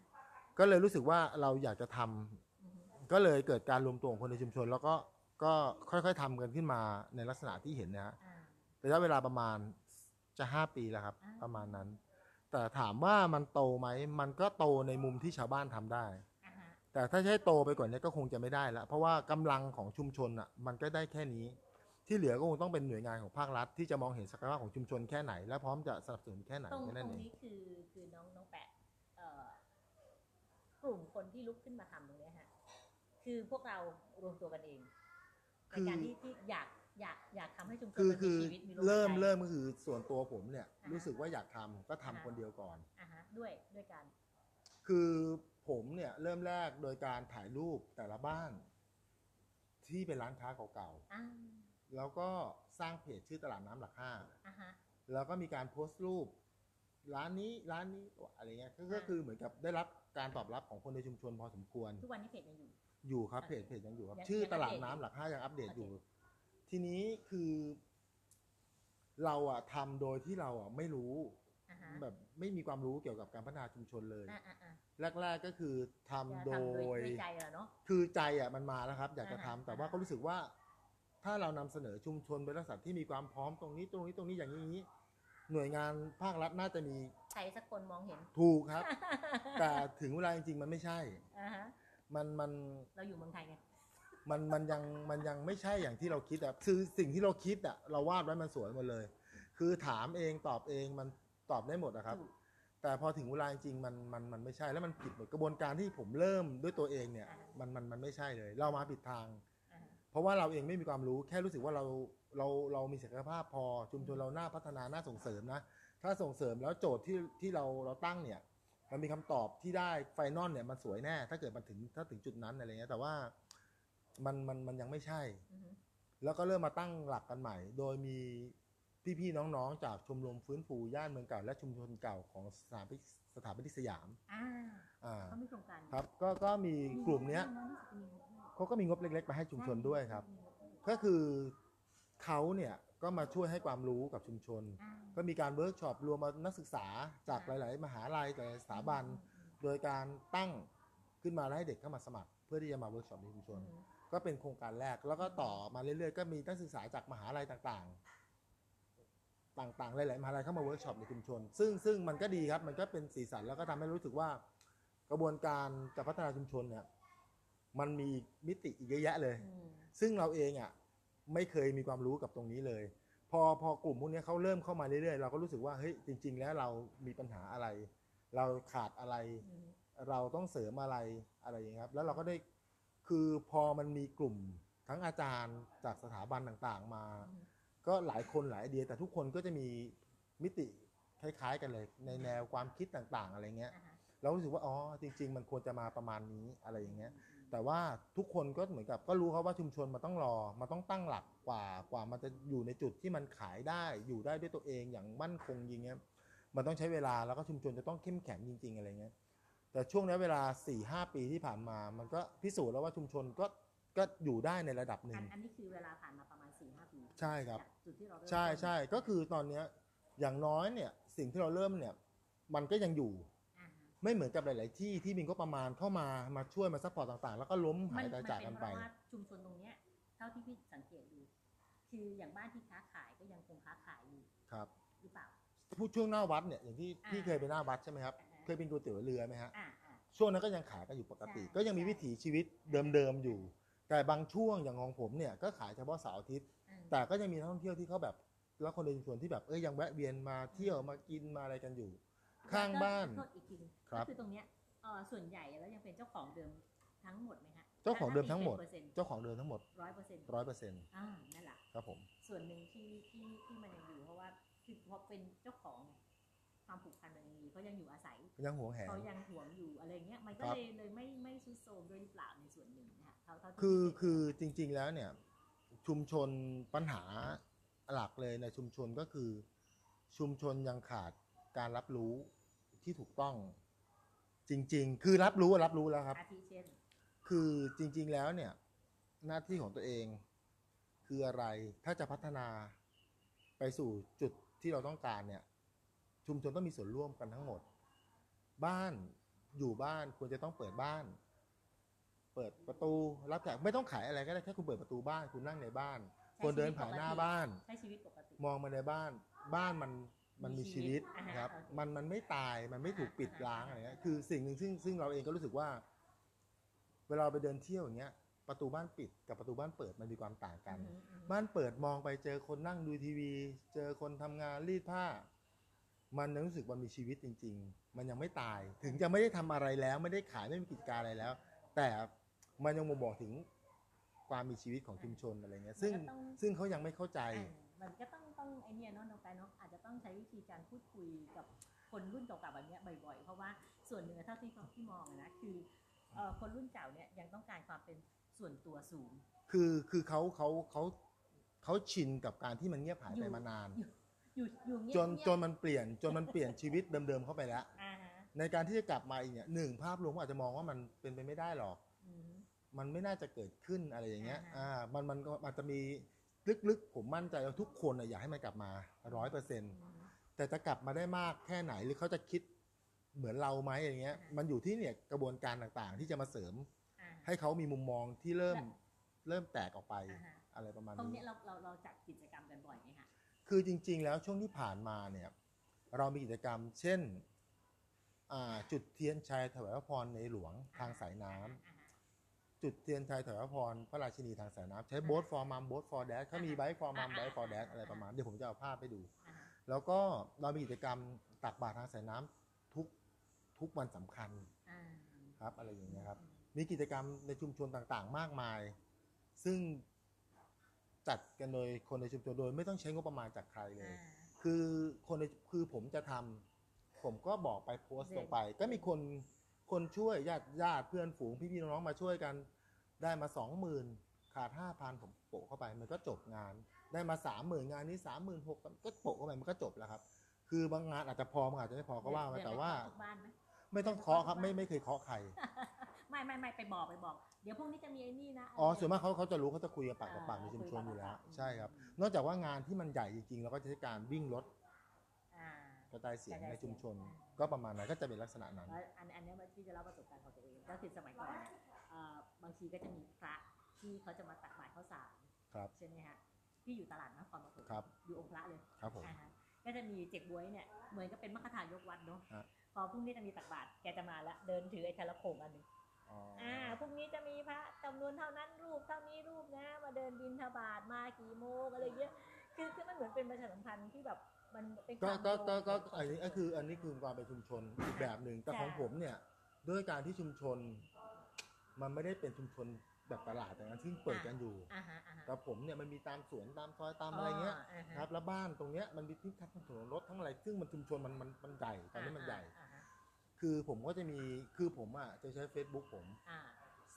Speaker 2: ก็เลยรู้สึกว่าเราอยากจะทำ
Speaker 1: อือฮึ
Speaker 2: ก็เลยเกิดการรวมตัวของคนในชุมชน แล้วก็ก็ค่อยๆทำกันขึ้นมาในลักษณะที่เห็นนะฮะ
Speaker 1: อ่า
Speaker 2: ระยะเวลาประมาณจะห้าปีแล้วครับ
Speaker 1: อ่า
Speaker 2: ประมาณนั้น แต่ถามว่ามันโตไหม มันก็โตในมุมที่ชาวบ้านทำได้
Speaker 1: อ่าฮะ
Speaker 2: แต่ถ้าใช้โตไปกว่านี้ก็คงจะไม่ได้แล้วเพราะว่ากำลังของชุมชนอะมันก็ได้แค่นี้ ที่เหลือก็คงต้องเป็นหน่วยงานของภาครัฐ ที่จะมองเห็นศักยภาพของชุมชนแค่ไหน และพร้อมจะสนับสนุนแค่ไหน
Speaker 1: ตรง
Speaker 2: แค่
Speaker 1: ต
Speaker 2: นั้น
Speaker 1: รง
Speaker 2: เอง
Speaker 1: นี้คือคือน้องน้องแปะเอ่อกลุ่มคนที่ลุกขึ้นมาทำตรงเนี้ยฮะคือพวกเรารวมตัวกันเองในการที่ที่อยากอยากอยากทำให้ชุมชน
Speaker 2: คือ
Speaker 1: มัน
Speaker 2: คื
Speaker 1: มี
Speaker 2: อ
Speaker 1: ชีวิตมีลม
Speaker 2: เริ่ม
Speaker 1: หายใจ
Speaker 2: เริ่มก็คือส่วนตัวผมเนี่ย
Speaker 1: อ่าฮะ
Speaker 2: รู้สึกว่าอยากทำก็ทำ
Speaker 1: อ่าฮะ
Speaker 2: คนเดียวก่อน
Speaker 1: อ่าฮะด้วยด้วยกัน
Speaker 2: คือ ผมเนี่ยเริ่มแรกโดยการถ่ายรูปแต่ละบ้าน ที่เป็นร้านค้าเก่า
Speaker 1: อ่า
Speaker 2: ๆ แล้วก็สร้างเพจชื่อตลาดน้ำหลักห้า
Speaker 1: อ่าฮะ
Speaker 2: แล้วก็มีการโพสต์รูป ร้านนี้ร้านนี้อะไรเงี้ยก็ก็
Speaker 1: อ่า
Speaker 2: คือเหมือนกับได้รับการตอบรับของคนในชุมชนพอสมควร
Speaker 1: ทุกวันนี้เพจยังอยู่
Speaker 2: อยู่ครับ
Speaker 1: อ่า
Speaker 2: เพจเพจยังอยู่ครับ
Speaker 1: ยัง
Speaker 2: ชื่อ
Speaker 1: ยัง
Speaker 2: ตลาด
Speaker 1: อัปเดต
Speaker 2: น้ำหลักห้ายังอัปเดต
Speaker 1: โอเค
Speaker 2: อยู่ ทีนี้คือ เราอะทำโดยที่เราอะไม่รู้
Speaker 1: อ่าฮะ
Speaker 2: แบบไม่มีความรู้เกี่ยวกับการพัฒนาชุมชนเลย
Speaker 1: อ่าอ่าอ่า
Speaker 2: แรก ๆก็คือทำ
Speaker 1: จะ
Speaker 2: โด
Speaker 1: ทำ
Speaker 2: ย
Speaker 1: ด้วยใจอะเนาะ
Speaker 2: คือใจอะมันมาแล้วครับ อยากจะ
Speaker 1: อ่า
Speaker 2: ทำ
Speaker 1: ฮะ
Speaker 2: แต่ว่า
Speaker 1: อ่าฮะ
Speaker 2: ก็รู้สึกว่า ถ้าเรานำเสนอชุมชนเป็นลักษณะที่มีความพร้อมตรงนี้ตรงนี้ตรงนี้อย่างนี้อย่างนี้ หน่วยงานภาครัฐน่าจะมี
Speaker 1: ใครสักคนมองเห็น
Speaker 2: ถูกครับ แต่ถึงเวลาจริงๆ มันไม่ใช่
Speaker 1: อ่าฮะ
Speaker 2: มันมัน
Speaker 1: เราอยู่เมืองไทยไง
Speaker 2: มันมันยังมันยังไม่ใช่อย่างที่เราคิดอะคือสิ่งที่เราคิดอะเราวาดไว้มันสวยหมดเลย คือถามเองตอบเองมัน ตอบได้หมดอะครับ
Speaker 1: ถูก
Speaker 2: แต่พอถึงเวลาจริงๆมันมันมันไม่ใช่แล้วมันผิดหมดกระบวนการที่ผมเริ่มด้วยตัวเองเนี่ย
Speaker 1: อ่าฮะ
Speaker 2: มันมันมันไม่ใช่เลย เรามาผิดทาง
Speaker 1: อ่าฮะ
Speaker 2: เพราะว่าเราเองไม่มีความรู้แค่รู้สึกว่าเราเราเรามีศักยภาพพอชุมชนเราน่าพัฒนาน่าส่งเสริมนะถ้าส่งเสริมแล้วโจทย์ที่ที่เราเราตั้งเนี่ย มันมีคำตอบที่ได้ไฟนอลเนี่ยมันสวยแน่ ถ้าเกิดมันถึงถ้าถึงจุดนั้นอะไรเงี้ยแต่ว่ามันมันมันยังไม่ใช่
Speaker 1: อือฮึ
Speaker 2: แล้วก็เริ่มมาตั้งหลักกันใหม่ โดยมี พี่ๆน้องๆ จากชมรมฟื้นฟูย่านเมืองเก่า และชุมชนเก่าของสถาบันสถาบันที่สยาม
Speaker 1: อ่า
Speaker 2: อ่า
Speaker 1: เขามีโครงการ
Speaker 2: ครับก็ก็มีกลุ่มเนี้ย
Speaker 1: รู้สึกจะมี
Speaker 2: เขาก็มีงบเล็กๆไปให้ชุมชนด้วยครับ ก็คือเขาเนี่ยก็มาช่วยให้ความรู้กับชุมชน
Speaker 1: อ่า
Speaker 2: ก็มีการเวิร์กช็อปรวมมานักศึกษาจากหลาย ๆ มหาลัยหลายๆสถาบัน โดยการตั้งขึ้นมาแล้วให้เด็กเข้ามาสมัคร เพื่อที่จะมาเวิร์กช็อปในชุมชน
Speaker 1: อืม
Speaker 2: ก็เป็นโครงการแรกแล้วก็ต่อมาเรื่อย ๆ ก็มีนักศึกษาจากมหาลัยต่าง ๆ ต่างๆหลายๆมหาลัยเข้ามาเวิร์กช็อปในชุมชน ซึ่งซึ่งมันก็ดีครับ มันก็เป็นสีสันแล้วก็ทำให้รู้สึกว่ากระบวนการจะพัฒนาชุมชนเนี่ยมันมีมิติอีกเยอะแยะเลย
Speaker 1: อืม
Speaker 2: ซึ่งเราเองอะไม่เคยมีความรู้กับตรงนี้เลย พอพอกลุ่มพวกนี้เขาเริ่มเข้ามาเรื่อยๆ เราก็รู้สึกว่าเฮ้ยจริง ๆ แล้วเรามีปัญหาอะไร เราขาดอะไร
Speaker 1: อืม
Speaker 2: เราต้องเสริมอะไรอะไรอย่างเงี้ยครับ แล้วเราก็ได้คือพอมันมีกลุ่มทั้งอาจารย์จากสถาบันต่างๆมา
Speaker 1: อืม
Speaker 2: ก็หลายคนหลายไอเดียแต่ทุกคนก็จะมีมิติคล้ายๆ กันเลย ในแนวความคิดต่างๆ อะไรเงี้ย
Speaker 1: อ่าฮะ
Speaker 2: เรารู้สึกว่าอ๋อจริง ๆ มันควรจะมาประมาณนี้อะไรอย่างเงี้ย แต่ว่าทุกคนก็เหมือนกับก็รู้ครับว่าชุมชนมันต้องรอมันต้องตั้งหลักกว่ากว่ามันจะอยู่ในจุดที่มันขายได้อยู่ได้ด้วยตัวเองอย่างมั่นคงจริงเงี้ยมันต้องใช้เวลาแล้วก็ชุมชนจะต้องเข้มแข็งจริง ๆ อะไรเงี้ยแต่ช่วงนี้เวลา4ี่หปีที่ผ่านมา มันก็พิสูจน์แล้วว่าชุมชนก็ก็อยู่ได้ในระดับหนึ่
Speaker 1: อั
Speaker 2: ง
Speaker 1: นอันนี้คือเวลาผ่านมาประมาณ 4ี่ห้าปี
Speaker 2: ใช่ครับ
Speaker 1: จากจุดที่เราเริ่ม
Speaker 2: ใช่
Speaker 1: ต้น
Speaker 2: ใช่กก็คือตอนเนี้ยอย่างน้อยเนี่ยสิ่งที่เราเริ่มเนี่ยมันก็ยังอยู่
Speaker 1: อ่าฮะ
Speaker 2: ไม่เหมือนกับหลาย ๆ ที่ที่มีก็ประมาณเข้ามามาช่วยมา support ต่าง ๆ แล้วก็ล้มหายตายจากกันไป
Speaker 1: มันเป็เพราะว่าชุมชนตรงเนี้ยเท่าที่พี่สังเกตดู คืออย่างบ้านที่ค้าขายก็ยังคงค้าขายอยู่
Speaker 2: ครับ
Speaker 1: หรือเปล่า
Speaker 2: พูดช่วงหน้าวัดเนี่ยอย่างที่
Speaker 1: อ่า
Speaker 2: พี่เคยไปหน้าวัดใช่ไหมครับ
Speaker 1: อ่าฮะ
Speaker 2: เคยเป็นก๋วยเตี๋ยวเรือไหมฮะ
Speaker 1: อ่าอ่า
Speaker 2: ช่วงนั้นก็ยังขายกันอยู่ปกติ
Speaker 1: ใช่
Speaker 2: ก็ยังมีวิถีชีวิตเดิม ๆ อยู่ แต่บางช่วงอย่างของผมเนี่ยก็ขายเฉพาะเสาร์อาทิตย์
Speaker 1: อืม
Speaker 2: แต่ก็ยังมีนักท่องเที่ยวที่เขาแบบแล้วคนในชุมชนที่แบบเอ้ยยังแวะเวียนมาเที่ยวมากินมาอะไรกันอยู่ ข้างบ้าน
Speaker 1: โทษอีกทีนึง
Speaker 2: ครับ
Speaker 1: ก็คือตรงเนี้ยเอ่อส่วนใหญ่แล้วยังเป็นเจ้าของเดิมทั้งหมดไหมฮะ
Speaker 2: เจ้าของเดิมทั้งหมด
Speaker 1: เปอร์เซ็นต์
Speaker 2: เจ้าของเดิมทั้งหมด
Speaker 1: ร้อยเปอร์เซ็นต์
Speaker 2: ร้อยเปอร์เซ็นต์
Speaker 1: อ่านั่นแหละ
Speaker 2: ครับผม
Speaker 1: ส่วนหนึ่งที่ที่ที่มันยังอยู่เพราะว่าคือพอเป็นเจ้าของเนี่ยความผูกพันมันยังมีเขายังอยู่อาศัย
Speaker 2: ยังหวงแหน
Speaker 1: เขายังหวงอยู่อะไรเงี้ยมันก็
Speaker 2: ครับ
Speaker 1: เลยเลยไม่ไม่ซุดโทรมด้วยหรือเปล่าในส่วนหนึ่งนะคะ เท่าเท่าที่
Speaker 2: คือ
Speaker 1: พี่เห็น
Speaker 2: คือจริงๆแล้วเนี่ยชุมชนปัญหาหลักเลยในชุมชนก็คือ ชุมชนยังขาดการรับรู้ที่ถูกต้อง จริง ๆ คือรับรู้อะรับรู้แล้วครับ
Speaker 1: อาทิเช่น
Speaker 2: คือจริง ๆแล้วเนี่ย หน้าที่ของตัวเองคืออะไรถ้าจะพัฒนาไปสู่จุดที่เราต้องการเนี่ย ชุมชนต้องมีส่วนร่วมกันทั้งหมด บ้านอยู่บ้านควรจะต้องเปิดบ้าน เปิดประตูรับแขกไม่ต้องขายอะไรก็ได้แค่คุณเปิดประตูบ้านคุณนั่งในบ้าน
Speaker 1: ใช้
Speaker 2: ควรเดิน
Speaker 1: ชีวิต
Speaker 2: ผ่านหน้า
Speaker 1: ปกติ
Speaker 2: บ้าน
Speaker 1: ใช้ชีวิตปกติ
Speaker 2: มองมาในบ้าน บ้านมันมัน
Speaker 1: มี
Speaker 2: มี
Speaker 1: ชี
Speaker 2: ชี
Speaker 1: วิ
Speaker 2: วิ
Speaker 1: ต
Speaker 2: ต
Speaker 1: อ่าฮะ
Speaker 2: นะครับ
Speaker 1: โอเค
Speaker 2: มันมันไม่ตายมันไม่ถูกปิด
Speaker 1: อ่าฮะ
Speaker 2: ล้างอะไรเงี้ยคือสิ่งหนึ่งซึ่งซึ่งเราเองก็รู้สึกว่า เวลาเราไปเดินเที่ยวอย่างเงี้ย ประตูบ้านปิดกับประตูบ้านเปิดมันมีความต่างกัน
Speaker 1: อืมอืม
Speaker 2: บ้านเปิดมองไปเจอคนนั่งดูทีวี เจอคนทำงานรีดผ้า มันยังรู้สึกมันมีชีวิตจริง ๆ มันยังไม่ตาย ถึงจะไม่ได้ทำอะไรแล้ว ไม่ได้ขายไม่มีกิจการอะไรแล้ว แต่ มันยังบ่งบอกถึงความมีชีวิตของชุมชนอะไรเงี้ยซึ่ง
Speaker 1: มันก็ต้อง
Speaker 2: ซึ่งเขายังไม่เข้าใจ
Speaker 1: อ่ามันก็ต้องต้องไอเนี่ยเนาะน้องไปเนาะอาจจะต้องใช้วิธีการพูดคุยกับคนรุ่นเก่าๆแบบเนี้ยบ่อยๆ เพราะว่าส่วนหนึ่งอะเท่าที่ที่มองอะนะคือเอ่อคนรุ่นเก่าเนี่ยยังต้องการความเป็นส่วนตัวสูง
Speaker 2: คือคือเขาเขาเขาเขาชินกับการที่มันเงียบหาย
Speaker 1: อยู่
Speaker 2: ไปมานาน
Speaker 1: อยู่อยู่เงียบ
Speaker 2: จน
Speaker 1: เงียบ
Speaker 2: จนมันเปลี่ยนจนมันเปลี่ยนชีวิตเดิมๆเข้าไปแล้ว
Speaker 1: อ่าฮะ
Speaker 2: ในการที่จะกลับมาอีกเนี่ยหนึ่งภาพรวมก็อาจจะมองว่ามันเป็นไปไม่ได้หรอก
Speaker 1: อื ม
Speaker 2: มันไม่น่าจะเกิดขึ้นอะไรอย่างเงี้ย
Speaker 1: อ่า
Speaker 2: อ่า มันมันก็อาจจะมีลึกๆ ผมมั่นใจว่าทุกคนน่ะอยากให้มันกลับมาร้อยเปอร์เซ็นต์
Speaker 1: อืม
Speaker 2: แต่จะกลับมาได้มากแค่ไหนหรือเขาจะคิดเหมือนเราไหมอย่างเงี้ย
Speaker 1: อ่ามั
Speaker 2: มันอยู่ที่เนี่ยกระบวนการต่างๆ ที่จะมาเสริม
Speaker 1: อ่า
Speaker 2: ให้เขามีมุมมองที่เริ่มเริ่มแตกออกไป
Speaker 1: อ่าฮะ
Speaker 2: อะไรประมาณ
Speaker 1: ตรง
Speaker 2: นี้
Speaker 1: เนี้ยเราเราเราจัดกิจกรรมกันบ่อยไหมคะ
Speaker 2: คือจริง ๆ แล้วช่วงที่ผ่านมาเนี่ย เรามีกิจกรรม เช่นอ่าจุดเทียนชัยถวายพระพรในหลวงทางสายน้ำ
Speaker 1: อ่าฮะ
Speaker 2: จุดเทียนชัยถวายพระพรพระราชินีทางสายน้ำใช้ Boat for Mom Boat for Dad เขามี Bike for Mom Bike for Dad อะไรประมาณเดี๋ยวผมจะเอาภาพให้ดู
Speaker 1: อ่าฮะ
Speaker 2: แล้วก็เรามีกิจกรรมตักบาตรทางสายน้ำำทุกทุกวันสำคัญ
Speaker 1: อ่า
Speaker 2: ครับ อะไรอย่างเงี้ยครับ มีกิจกรรมในชุมชนต่างๆ มากมาย ซึ่งจัดกันโดยคนในชุมชนโดย ไม่ต้องใช้งบประมาณจากใครเลย
Speaker 1: อ่า
Speaker 2: คือคนในคือผมจะทำผมก็บอกไปโพสต์
Speaker 1: เด็ก
Speaker 2: ลงไป ก็มีคนคนช่วยญาติญาติเพื่อนฝูงพี่ๆน้องๆมาช่วยกัน ได้มาสองหมื่นขาดห้าพันผมโปะเข้าไป มันก็จบงาน ได้มาสามหมื่นงานนี้สามหมื่นหกก็โปะเข้าไปมันก็จบแล้วครับ คือบางงานอาจจะพอมันอาจจะไม่พอก็ว่ามา
Speaker 1: เดือน
Speaker 2: แต่
Speaker 1: ละ
Speaker 2: ว่า
Speaker 1: ทุกบ้านไหม
Speaker 2: ไม่ต้องเคาะครับไม่ไม่เคยเคาะใคร
Speaker 1: ไม่ไม่ไม่ไปบอกไปบอก เดี๋ยวพรุ่งนี้จะมีไอ้นี่นะ
Speaker 2: อ๋อส่วนมากเขาเขาจะรู้เขาจะคุยกันปากต่อปาก
Speaker 1: อ่า
Speaker 2: ในชุมชนอยู่แล้ว
Speaker 1: คุยปากต่อปาก
Speaker 2: ใช่ครับ
Speaker 1: อืม
Speaker 2: นอกจากว่างานที่มันใหญ่จริงๆเราก็จะใช้การวิ่งรถ
Speaker 1: อ่า
Speaker 2: กระจายเสียง
Speaker 1: กระจาย
Speaker 2: ในชุมชน
Speaker 1: เสียง
Speaker 2: ก็ประมาณนั้นก็จะเป็นลักษณะนั้น
Speaker 1: แล้วอันอันเนี้ยมันที่จะเล่าประสบการณ์ของตัวเองก็คือสมัยก่อนเนี่ยเอ่อ บางทีก็จะมีพระที่เขาจะมาตักบาตรข้าวสาร
Speaker 2: ครับ
Speaker 1: ใช่ไหมฮะที่อยู่ตลาดนครปฐม
Speaker 2: ครับ
Speaker 1: อยู่องค์พระเลย
Speaker 2: ครับผม
Speaker 1: อ่าฮะก็จะมีเจ็กบวยเนี่ยเหมือนกับเป็นมคทายกวัดเนาะ
Speaker 2: ฮะ
Speaker 1: พอพรุ่งนี้จะมีตักบาตรแกจะมาแล้วเดินถือไอ้ทะละโขงอันหนึ่ง
Speaker 2: อ๋ออ
Speaker 1: อ่าพรุ่งนี้จะมีพระจำนวนเท่านั้นรูปเท่านี้รูปนะ มาเดินบินทบาทมากี่โมงอะไรเงี้ยคือคือมันเหมือนเป็นประชาสัมพันธ์ที่แบบมันเป็น
Speaker 2: ก็
Speaker 1: ความ
Speaker 2: ก็ก็ก็
Speaker 1: โยง
Speaker 2: อันนี้ก็คืออันนี้คือความเป็นชุมชนอีกแบบหนึ่งแต่ของผมเนี่ยด้วยการที่ชุมชน มันไม่ได้เป็นชุมชนแบบตลาดแต่นั้นซึ่งเปิดกันอยู่
Speaker 1: อ่าฮะอ่าฮะ
Speaker 2: แต่ผมเนี่ยมันมีตามสวนตามซอยตามอะไรเงี้ยา
Speaker 1: ฮะ
Speaker 2: ครับแล้วบ้านตรงเนี้ยมันมีที่ทั้งถนนรถทั้งอะไรซึ่งมันชุมชนมันมันมันใหญ่ตอนนี้มันใหญ่
Speaker 1: อ่าฮะ
Speaker 2: คือผมก็จะมีคือผมอะจะใช้ Facebook ผม
Speaker 1: อ่า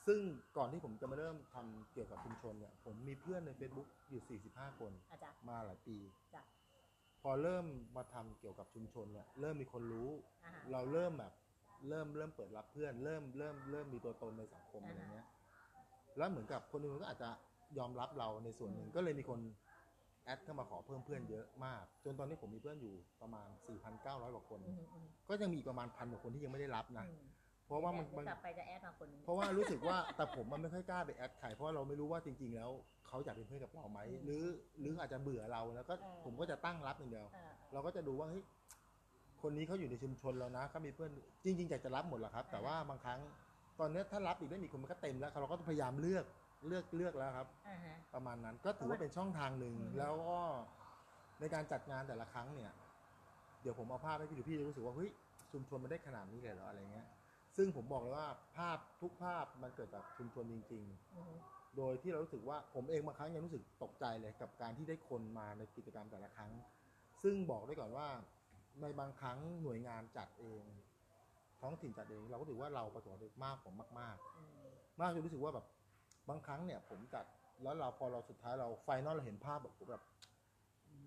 Speaker 2: ซึ่งก่อนที่ผมจะมาเริ่มทำเกี่ยวกับชุมชนเนี่ยผมมีเพื่อนใน Facebook อยู่ 45 คน
Speaker 1: อาจารย์
Speaker 2: มาหลายปี
Speaker 1: จ้ะ
Speaker 2: พอเริ่มมาทำเกี่ยวกับชุมชนเนี่ยเริ่มมีคนรู้
Speaker 1: อ่าฮะ
Speaker 2: เราเริ่มแบบ เริ่มเริ่มเปิดรับเพื่อน เริ่มเริ่มเริ่มมีตัวตนในสังคม
Speaker 1: อ่า
Speaker 2: อะไร
Speaker 1: ฮะ
Speaker 2: เงี้ย แล้วเหมือนกับคนอื่นก็อาจจะยอมรับเราในส่วนหนึ่ง
Speaker 1: อืม
Speaker 2: ก็เลยมีคนแอดเข้ามาขอเพิ่มเพื่อนเยอะมาก จนตอนนี้ผมมีเพื่อนอยู่ประมาณ 4,900กว่าคน
Speaker 1: อืมอืม
Speaker 2: ก็ยังมีอีกประมาณพันกว่าคนที่ยังไม่ได้รับนะ
Speaker 1: อืม
Speaker 2: เพราะว่ามัน
Speaker 1: เดี๋
Speaker 2: มั
Speaker 1: ย
Speaker 2: น
Speaker 1: กลับไปจะแอดมาคนหนึง
Speaker 2: เพราะว่ารู้สึกว่าแต่ผมมันไม่ค่อยกล้าไปแอดใครเพราะว่าเราไม่รู้ว่าจริง ๆ แล้วเขาอยากเป็นเพื่อนกับเราไหม
Speaker 1: อืม
Speaker 2: หรือหรืออาจจะเบื่อเราแล้วก็
Speaker 1: เออ
Speaker 2: ผมก็จะตั้งรับอย่างเดียว
Speaker 1: อ่า
Speaker 2: เราก็จะดูว่าเฮ้ย คนนี้เขาอยู่ในชุมชนเรานะเขามีเพื่อนจริงๆอยากจะรับหมดแหละครับ แต่ว่าบางครั้งตอนเนี้ยถ้ารับอีกได้มีคนมันก็เต็มแล้วเราก็พยายามเลือกเลือกเลือกแล้วครับ
Speaker 1: อ่าฮะ
Speaker 2: ประมาณนั้นก็ถือว่าเป็นช่องทางหนึ่ง
Speaker 1: อืม
Speaker 2: แล้วก็ในการจัดงานแต่ละครั้งเนี่ย เดี๋ยวผมเอาภาพให้พี่ดูพี่จะรู้สึกว่าเฮ้ยชุมชนมันได้ขนาดนี้เลยเหรออะไรเงี้ย ซึ่งผมบอกเลยว่าภาพทุกภาพมันเกิดจากชุมชนจริง
Speaker 1: อืม
Speaker 2: ๆ โดยที่เรารู้สึกว่าผมเองบางครั้งยังรู้สึกตกใจเลยกับการที่ได้คนมาในกิจกรรมแต่ละครั้ง ซึ่งบอกได้ก่อนว่า ในบางครั้งหน่วยงานจัดเอง ท้องถิ่นจัดเอง เราก็ถือว่าเราประสบความสำเร็จมากผมมากๆ
Speaker 1: อืม
Speaker 2: มากจนรู้สึกว่าแบบบางครั้งเนี่ยผมจัดแล้วเราพอเราสุดท้ายเรา final เราเห็นภาพแบบโหแบบ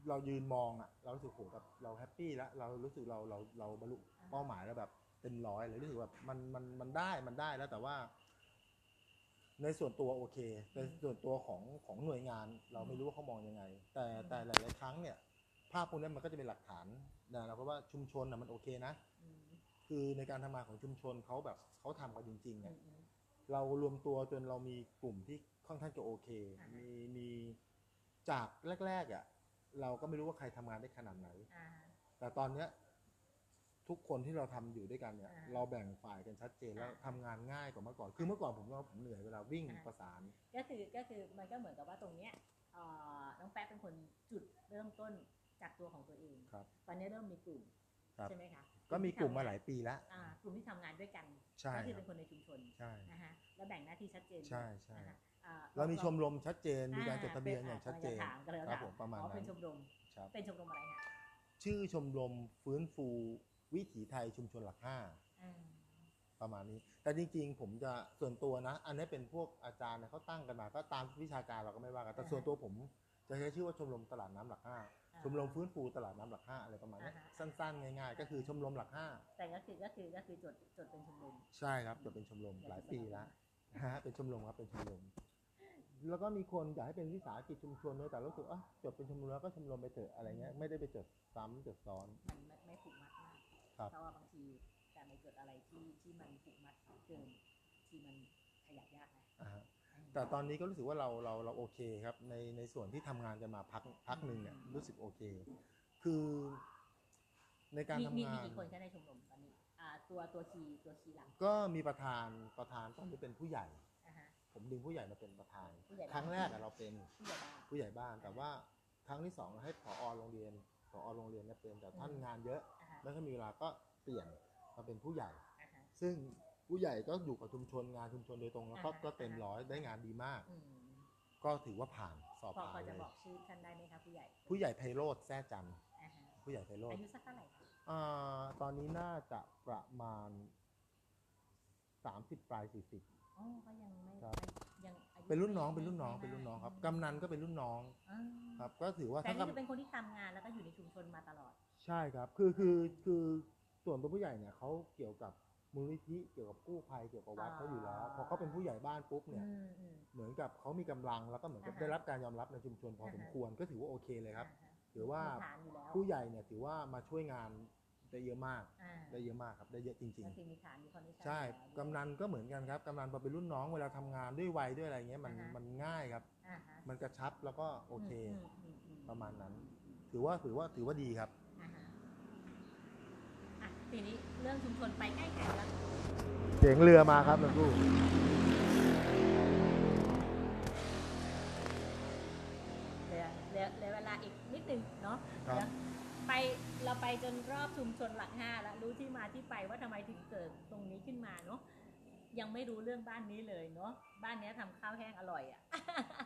Speaker 2: เรายืนมองอะเรารู้สึกโหแบบเรา happy แล้วเรารู้สึกเราเราเราบรรลุเป้าหมายแล้วแบบเต็มร้อยเลยรู้สึกแบบมันมันมันได้มันได้แล้วแต่ว่า ในส่วนตัวโอเคในส่วนตัวของของหน่วยงาน เราไม่รู้ว่าเขามองยังไง แต่แต่หลาย ๆ ครั้งเนี่ย ภาพพวกนี้มันก็จะเป็นหลักฐาน นะเราก็ว่าชุมชนนะมันโอเคนะ
Speaker 1: อืม
Speaker 2: คือในการทำงานของชุมชนเขาแบบเขาทำกันจริงๆ
Speaker 1: อื
Speaker 2: อะ
Speaker 1: มอืม
Speaker 2: เรารวมตัวจนเรามีกลุ่มที่ค่อนข้างจะโอเค
Speaker 1: อ่าฮะ
Speaker 2: มีมีจากแรกๆอะเราก็ไม่รู้ว่าใครทำงานได้ขนาดไหน
Speaker 1: อ่า
Speaker 2: แต่ตอนเนี้ยทุกคนที่เราทำอยู่ด้วยกันเนี่ย
Speaker 1: อ่า
Speaker 2: เราแบ่งฝ่ายกันชัดเจนแล้ว
Speaker 1: อ่า
Speaker 2: ทำงานง่ายกว่าเมื่อก่อน คือเมื่อก่อนผมว่าผมเหนื่อยเวลาวิ่ง
Speaker 1: อ่า
Speaker 2: ประสาน
Speaker 1: ก็คือก็คือมันก็เหมือนกับว่าตรงเนี้ยเอ่อน้องแป๊ะเป็นคนจุดเริ่มต้น จากตัวของตัวเอง
Speaker 2: ครับ
Speaker 1: ตอนนี้เริ่มมีกลุ่ม
Speaker 2: ครับ
Speaker 1: ใช่ไหมคะ
Speaker 2: ก็มีกลุ่มมาหลายปีแล้ว
Speaker 1: อ่ากลุ่มที่ทำงานด้วยกัน
Speaker 2: ใช่
Speaker 1: ก็คือ
Speaker 2: ครั
Speaker 1: เป็
Speaker 2: บ
Speaker 1: นคนในชุมชน
Speaker 2: ใช่
Speaker 1: นะฮะแล้วแบ่งหน้าที่ชัดเจน
Speaker 2: ใช่ใช่
Speaker 1: นะคะอ่
Speaker 2: เรามีชมรมชัดเจน มีการจดทะเบียนอย่างชัดเจน
Speaker 1: ถามกันเลย
Speaker 2: ครับ
Speaker 1: ถา
Speaker 2: ผมประมาณ
Speaker 1: อ๋อ
Speaker 2: นั้
Speaker 1: เป็น
Speaker 2: น
Speaker 1: ชมรม
Speaker 2: ครับ
Speaker 1: เป็นชมรมอะไรฮะ
Speaker 2: ชื่อชมรมฟื้นฟูวิถีไทยชุมชนหลักห้า
Speaker 1: อ่า
Speaker 2: ประมาณนี้ แต่จริงๆ ผมจะส่วนตัวนะ อันนี้เป็นพวกอาจารย์เนี่ยเขาตั้งกันมา ก็ตามวิชาการเราก็ไม่ว่ากัน แต่ส่วนตัวผมจะใช้ชื่อว่าชมรมตลาดน้ำหลักห้า ชมรมฟื้นฟูตลาดน้ำหลักห้าอะไรประมาณเนี้ย
Speaker 1: อ่าฮะ
Speaker 2: สั้นๆ ง่ายๆ ก็คือชมรมหลักห้า
Speaker 1: แต่ก็คือก็คือก็คือจดจดเป็นชมรม
Speaker 2: ใช่ครับจะเป็นชมรมหลายปีแล้วนะฮะเป็นชมรมครับเป็นชมรมแล้วก็มีคนอยากให้เป็นวิสาหกิจชุมชนด้วยแต่รู้สึกอะจดเป็นชมรมแล้วก็ชมรมไปเถอะอะไรเงี้ยไม่ได้ไปจดซ้ำจดซ้อน
Speaker 1: มันไม่ไม่ผูกมัดมาก
Speaker 2: ครับ
Speaker 1: เพราะว่าบางทีการไปจดอะไรที่ที่มันผูกมัดเกินที่มันขยับยากนะ
Speaker 2: อ่าฮะ แต่ตอนนี้ก็รู้สึกว่าเราเราเราโอเคครับในในส่วนที่ทำงานกันมาพักพักหนึ่งเนี่ยรู้สึกโอเค คือในการ
Speaker 1: มี
Speaker 2: ทำ
Speaker 1: มี
Speaker 2: งา
Speaker 1: มี
Speaker 2: น
Speaker 1: กี่คนแค่ในชมรมตอนนี้อ่าตัวตัวคีย์ตัวคีย์หลัก
Speaker 2: ก็มีประธานประธานตอนนี้เป็นผู้ใหญ่
Speaker 1: อ่าฮะ
Speaker 2: ผมดึงผู้ใหญ่มาเป็นประธาน
Speaker 1: ผู้ใหญ่บ้าน
Speaker 2: ครั้งแรกอะเราเป็น
Speaker 1: ผู้ใหญ่บ้าน
Speaker 2: ผู้ใหญ่บ้าน แต่ว่าครั้งที่สองเราให้ผอโรงเรียนผอโรงเรียนเนี่ยเป็นแต่ท่าน
Speaker 1: อืม
Speaker 2: งานเยอะ
Speaker 1: อ่าฮะ
Speaker 2: ไม่ค่อยมีเวลาก็เปลี่ยนมาเป็นผู้ใหญ่
Speaker 1: อ่าฮะ
Speaker 2: ซึ่ง ผู้ใหญ่ก็อยู่กับชุมชนงานชุมชนโดยตรงแล้วก็
Speaker 1: อ่าฮะ
Speaker 2: ก็เต็มร้อยได้งานดีมาก
Speaker 1: อืม
Speaker 2: ก็ถือว่าผ่านสอบ
Speaker 1: พอ
Speaker 2: ผ่าน
Speaker 1: พอจะ
Speaker 2: เลย
Speaker 1: บอกชื่อท่านได้ไหมคะผู้ใหญ่
Speaker 2: ผู้ใหญ่ไพโรธแซ่จันทร์
Speaker 1: อ่าฮะ
Speaker 2: ผู้ใหญ่ไพโรธ
Speaker 1: อายุสักเท่าไหร่คะ
Speaker 2: อ่าตอนนี้น่าจะประมาณสามสิบปลายสี่สิบ
Speaker 1: อ๋อก็ยังไม่
Speaker 2: ครับ
Speaker 1: ไม่ยังอายุ
Speaker 2: เป็นรุ่นน้อง
Speaker 1: ไม่
Speaker 2: เป็นรุ่นน้อง
Speaker 1: ไม่
Speaker 2: เป็นรุ่นน้องครับ
Speaker 1: มาก
Speaker 2: กำนันก็เป็นรุ่นน้อง
Speaker 1: อ่า
Speaker 2: ครับก็ถือว่า
Speaker 1: แต่
Speaker 2: ถ้า
Speaker 1: นี่
Speaker 2: กำ
Speaker 1: คือเป็นคนที่ทำงานแล้วก็อยู่ในชุมชนมาตลอด
Speaker 2: ใช่ครับ คือคือคือส่วนตัวผู้ใหญ่เนี่ยเขาเกี่ยวกับ มูลนิธิเกี่ยวกับกู้ภัยเกี่ยวกับวัด
Speaker 1: อ๋อ
Speaker 2: เขาอยู่แล้ว พอเขาเป็นผู้ใหญ่บ้านปุ๊บเนี่ย
Speaker 1: อืมอืม
Speaker 2: เหมือนกับเขามีกำลังแล้วก็เหมือนกับ
Speaker 1: อ่าฮะ
Speaker 2: ได้รับการยอมรับในชุมชนพอ
Speaker 1: อ่าฮะ
Speaker 2: สมควรก็ถือว่าโอเคเลยครับ
Speaker 1: อ่าฮะ
Speaker 2: ถือว่า
Speaker 1: มีฐานอยู่แล้ว
Speaker 2: ผู้ใหญ่เนี่ยถือว่ามาช่วยงานได้เยอะมาก
Speaker 1: อ่า
Speaker 2: ได้เยอะมากครับ ได้เยอะจริง
Speaker 1: ก็คือมีฐานมีคอนดิชั่น
Speaker 2: ๆใช่ กำนันก็เหมือนกันครับ กำนันพอเป็นรุ่นน้องเวลาทำงานด้วยวัยด้วยอะไรเงี้ยมัน
Speaker 1: อ่าฮะ
Speaker 2: มันง่ายครับ
Speaker 1: อ่าฮะ
Speaker 2: มันกระชับแล้วก็โอเค
Speaker 1: มอืมอืม
Speaker 2: ประมาณนั้น ถือว่าถือว่าถือว่าดีครับ
Speaker 1: อ่าฮะอะทีนี้เรื่องชุมชนไปใกล้แก่แล้ว
Speaker 2: เสียงเรือมาครับหลวงปู่
Speaker 1: เหลือเหลือเหลือเวลาอีกนิดนึงเนาะ
Speaker 2: ครับ
Speaker 1: เดี๋ยวไปเราไปจนรอบชุมชนหลักห้าแล้วรู้ที่มาที่ไปว่าทำไมถึงเกิดตรงนี้ขึ้นมาเนาะยังไม่รู้เรื่องบ้านนี้เลยเนาะบ้านเนี้ยทำข้าวแห้งอร่อยอะ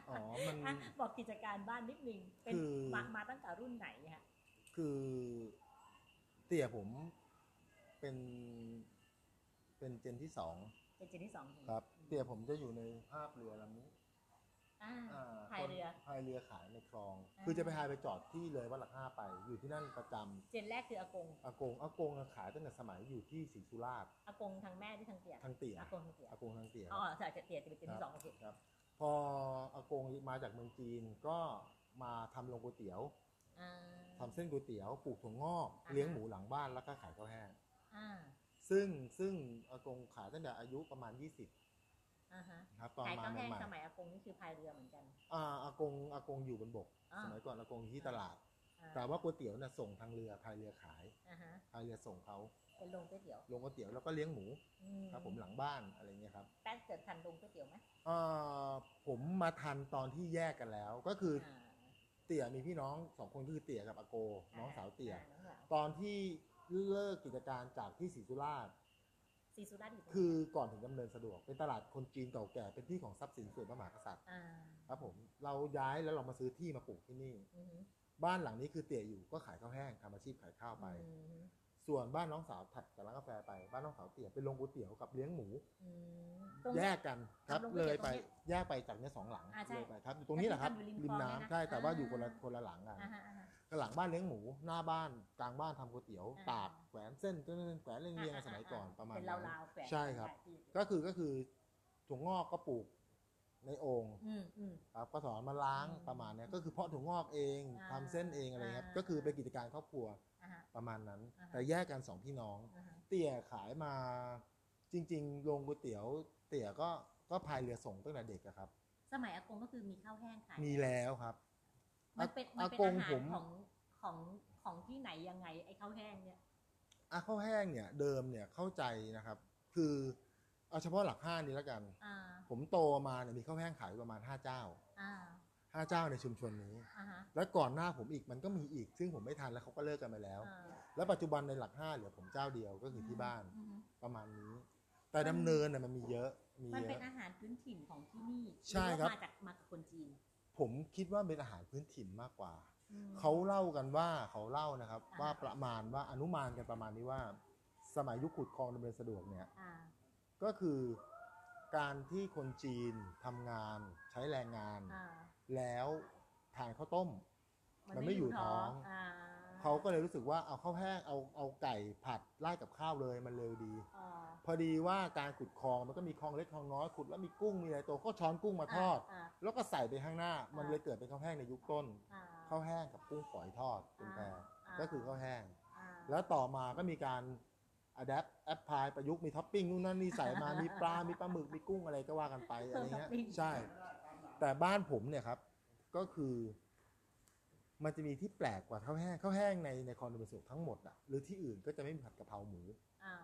Speaker 2: อ๋อมัน
Speaker 1: อะบอกกิจการบ้านนิดนึงเป็น
Speaker 2: คือ
Speaker 1: มามาตั้งแต่รุ่นไหนฮะ
Speaker 2: คือเตี่ยผม เป็น เป็นเจนที่สอง
Speaker 1: เป็นเจนที่สอง
Speaker 2: ครับเตี่ยผมจะอยู่ในภาพเรือลำนี้
Speaker 1: อ่า
Speaker 2: อ่า
Speaker 1: พายเรือ
Speaker 2: พายเรือขายในคลอง
Speaker 1: อ่า
Speaker 2: คือจะไปพายไปจอดที่เลยวัดหลักห้าไป อยู่ที่นั่นประจำ
Speaker 1: เจนแรกคืออากง
Speaker 2: อากงอากงอะขายตั้งแต่สมัยอยู่ที่ศรีสุราษฎร์
Speaker 1: อากงทางแม่ที่ทางเตี่ย
Speaker 2: ทางเตี่ย
Speaker 1: อากงทางเตี่ย
Speaker 2: อากงทางเตี่ย
Speaker 1: อ๋อใช่เตี่ยจะเป็นเจนที่สองโอเค
Speaker 2: ครับ พออากงมาจากเมืองจีนก็มาทำโรงก๋วยเตี๋ยว
Speaker 1: อ่า
Speaker 2: ทำเส้นก๋วยเตี๋ยวปลูกถั่วงอก
Speaker 1: อ่าฮะ
Speaker 2: เลี้ยงหมูหลังบ้านแล้วก็ขายข้าวแห้ง
Speaker 1: อ่า
Speaker 2: ซึ่งซึ่งอากงขายตั้งแต่อายุประมาณ 20
Speaker 1: อ่าฮะ
Speaker 2: ครับตอน
Speaker 1: ขาย
Speaker 2: มา
Speaker 1: ข้าวแห้ง
Speaker 2: ใหม่
Speaker 1: สมัยอากงนี่คือพายเรือเหมือนกัน
Speaker 2: ๆอ่าอากงอากงอยู่บนบก
Speaker 1: อ่า
Speaker 2: สมัยก่อนอากงอยู่ที่ตลาด
Speaker 1: อ่า
Speaker 2: แต่ว่าก๋วยเตี๋ยวเนี่ยส่งทางเรือพายเรือขาย
Speaker 1: อ่าฮะ
Speaker 2: พายเรือส่งเขา
Speaker 1: เป็นโรงก๋วยเตี๋ยว
Speaker 2: ลงก๋วยเตี๋ยวแล้วก็เลี้ยงหมู
Speaker 1: อื
Speaker 2: ครับผมหลังบ้านอะไรเงี้ยครับ
Speaker 1: แป๊กเกิดทันโรงก๋วยเตี๋ยวไหม
Speaker 2: เอ่อผมมาทันตอนที่แยกกันแล้ว ก็คืออาเตี่ยมีพี่น้องสองคนก็คือเตี่ยกับอาโกน้องสาวเตี่ย
Speaker 1: อ่น้องสาว
Speaker 2: ตอนที่ เลิกกิจการจากที่ศรีสุราษฎร์
Speaker 1: ซีซูราชอยู่ตรงไหน
Speaker 2: คือก่อนถึงดำเนินสะดวก เป็นตลาดคนจีนเก่าแก่เป็นที่ของทรัพย์สินส่วนพระมหากษัตริย์
Speaker 1: อ่า
Speaker 2: ครับผมเราย้ายแล้วเรามาซื้อที่มาปลูกที่นี่
Speaker 1: อือฮึ
Speaker 2: บ้านหลังนี้คือเตี่ยอยู่ก็ขายข้าวแห้งทำอาชีพขายข้าวไป
Speaker 1: อืม
Speaker 2: ส่วนบ้านน้องสาวถัดจากร้านกาแฟไปบ้านน้องสาวเตี่ยเป็นโรงก๋วยเตี๋ยวกับเลี้ยงหมู
Speaker 1: อืมตรง
Speaker 2: แย
Speaker 1: เนี้ย
Speaker 2: กกันครับ
Speaker 1: ทำโรงก๋วย
Speaker 2: เล
Speaker 1: เตี๋
Speaker 2: ย
Speaker 1: ยว
Speaker 2: ไป
Speaker 1: ตรงเนี้ย
Speaker 2: แยกไปจากเนี้ยสองหลัง
Speaker 1: อ่าใช่
Speaker 2: เลยไปครับอยู่ตรงนี้แหละครับ
Speaker 1: แล้วที่ทำอยู่ริ
Speaker 2: ริ
Speaker 1: ม
Speaker 2: ม
Speaker 1: คลอง
Speaker 2: น้ำ
Speaker 1: เนี่ยนะ
Speaker 2: ใช่แต่ว่า
Speaker 1: อ่า
Speaker 2: อยู่คนละคนละหลังกัน
Speaker 1: อ่าฮะอ่าฮะ
Speaker 2: ก็ หลังบ้านเลี้ยงหมูหน้าบ้านกลางบ้านทำก๋วยเตี๋ยว
Speaker 1: อ่า
Speaker 2: ตากแขวนเส้นก็แขวนเรียงๆกันสมัยก่อนประมาณ
Speaker 1: เป็น
Speaker 2: นั้น
Speaker 1: ราวๆแขวน
Speaker 2: ใช่ครับ
Speaker 1: ที่
Speaker 2: ก็คือก็คือถั่วงอกก็ปลูกในโอ่ง
Speaker 1: อืมอืม
Speaker 2: ครับก็สอนมาล้าง
Speaker 1: อืม
Speaker 2: ประมาณเนี้ยก็คือเพาะถั่วงอกเอง
Speaker 1: อ่า
Speaker 2: ทำเส้นเองอะไรครับ
Speaker 1: อ่า
Speaker 2: ก็คือเป็นกิจการครอบครัว
Speaker 1: อ่าฮะ
Speaker 2: ประมาณนั้น
Speaker 1: อ่าฮะ
Speaker 2: แต่แยกกันสองพี่น้อง
Speaker 1: อ่าฮะ
Speaker 2: เตี่ยขายมาจริงๆโรงก๋วยเตี๋ยว เตี่ยก็ก็พายเรือส่งตั้งแต่เด็กอะครับ
Speaker 1: สมัยอากงก็คือมีข้าวแห้งขาย
Speaker 2: มีแล้วครับ
Speaker 1: มันเป็นมันเป็น
Speaker 2: อากง
Speaker 1: อาหา
Speaker 2: ผ
Speaker 1: ร
Speaker 2: ม
Speaker 1: ของของของที่ไหนยังไงไอ้ข้าวแห้งเนี่ย
Speaker 2: อะข้าวแห้งเนี่ย เดิมเนี่ยเข้าใจนะครับ คือเอาเฉพาะหลักห้านี้แล้วกัน
Speaker 1: อ่า
Speaker 2: ผมโตมาเนี่ยมีข้าวแห้งขายอยู่ประมาณห้าเจ้า
Speaker 1: อ่า
Speaker 2: ห้าเจ้าในชุมชนนี้
Speaker 1: อ่าฮะ
Speaker 2: แล้วก่อนหน้าผมอีกมันก็มีอีก ซึ่งผมไม่ทันแล้วเขาก็เลิกกันไปแล้ว
Speaker 1: อ่า
Speaker 2: แล้วปัจจุบันในหลักห้าเหลือผมเจ้าเดียวก็คือที่บ้าน
Speaker 1: อือฮึ
Speaker 2: ประมาณนี้ แต่ดำเนินน่ะมันมีเยอะ มี
Speaker 1: มัน
Speaker 2: เย
Speaker 1: เป็น
Speaker 2: อะ
Speaker 1: อาหารพื้นถิ่นของที่นี่
Speaker 2: ใช่ครับ
Speaker 1: หอว่ามาจากมาจากคนจีน
Speaker 2: ผมคิดว่าเป็นอาหารพื้นถิ่นมากกว่า
Speaker 1: อืม
Speaker 2: เขาเล่ากันว่าเขาเล่านะครับ
Speaker 1: อ่า
Speaker 2: ว่าประมาณว่าอนุมานกันประมาณนี้ว่า สมัยยุคขุดคลองดำเนินสะดวกเนี่ย
Speaker 1: อ่า
Speaker 2: ก็คือการที่คนจีนทำงานใช้แรงงาน
Speaker 1: อ่า
Speaker 2: แล้วทานข้าวต้ม มันไม่อยู่ท้อง
Speaker 1: อ่า
Speaker 2: เขาก็เลยรู้สึกว่าเอาข้าวแห้งเอาเอาไก่ผัดราดกับข้าวเลยมันเร็วดี
Speaker 1: อ่า
Speaker 2: พอดีว่าการขุดคลองมันก็มีคลองเล็กคลองน้อยขุดแล้วมีกุ้งมีอะไรตัวก็ช้อนกุ้งมาทอดาแล้วก็ใส่ไปข้างหน้า มัน
Speaker 1: อ่า
Speaker 2: เลยเกิดเป็นข้าวแห้งในยุคต้น
Speaker 1: อ่า
Speaker 2: ข้าวแห้งกับกุ้งฝอยทอดเป็นแพร
Speaker 1: อ่า
Speaker 2: ก็คือข้าวแห้ง
Speaker 1: อ่า
Speaker 2: แล้วต่อมาก็มีการอัด app apply ประยุกต์มีท็อปปิ้งนู่นนั่นนี่ใส่มา มีปลา มีปลาหมึก มีกุ้งอะไรก็ว่ากันไปอะไรเงี้ย ใช่ แต่บ้านผมเนี่ยครับ ก็คือ มันจะมีที่แปลกกว่าข้าวแห้งข้าวแห้งในในคอนโดมิเนียมทั้งหมดอะหรือที่อื่นก็จะไม่มีผัดกะเพราหมู
Speaker 1: อ่า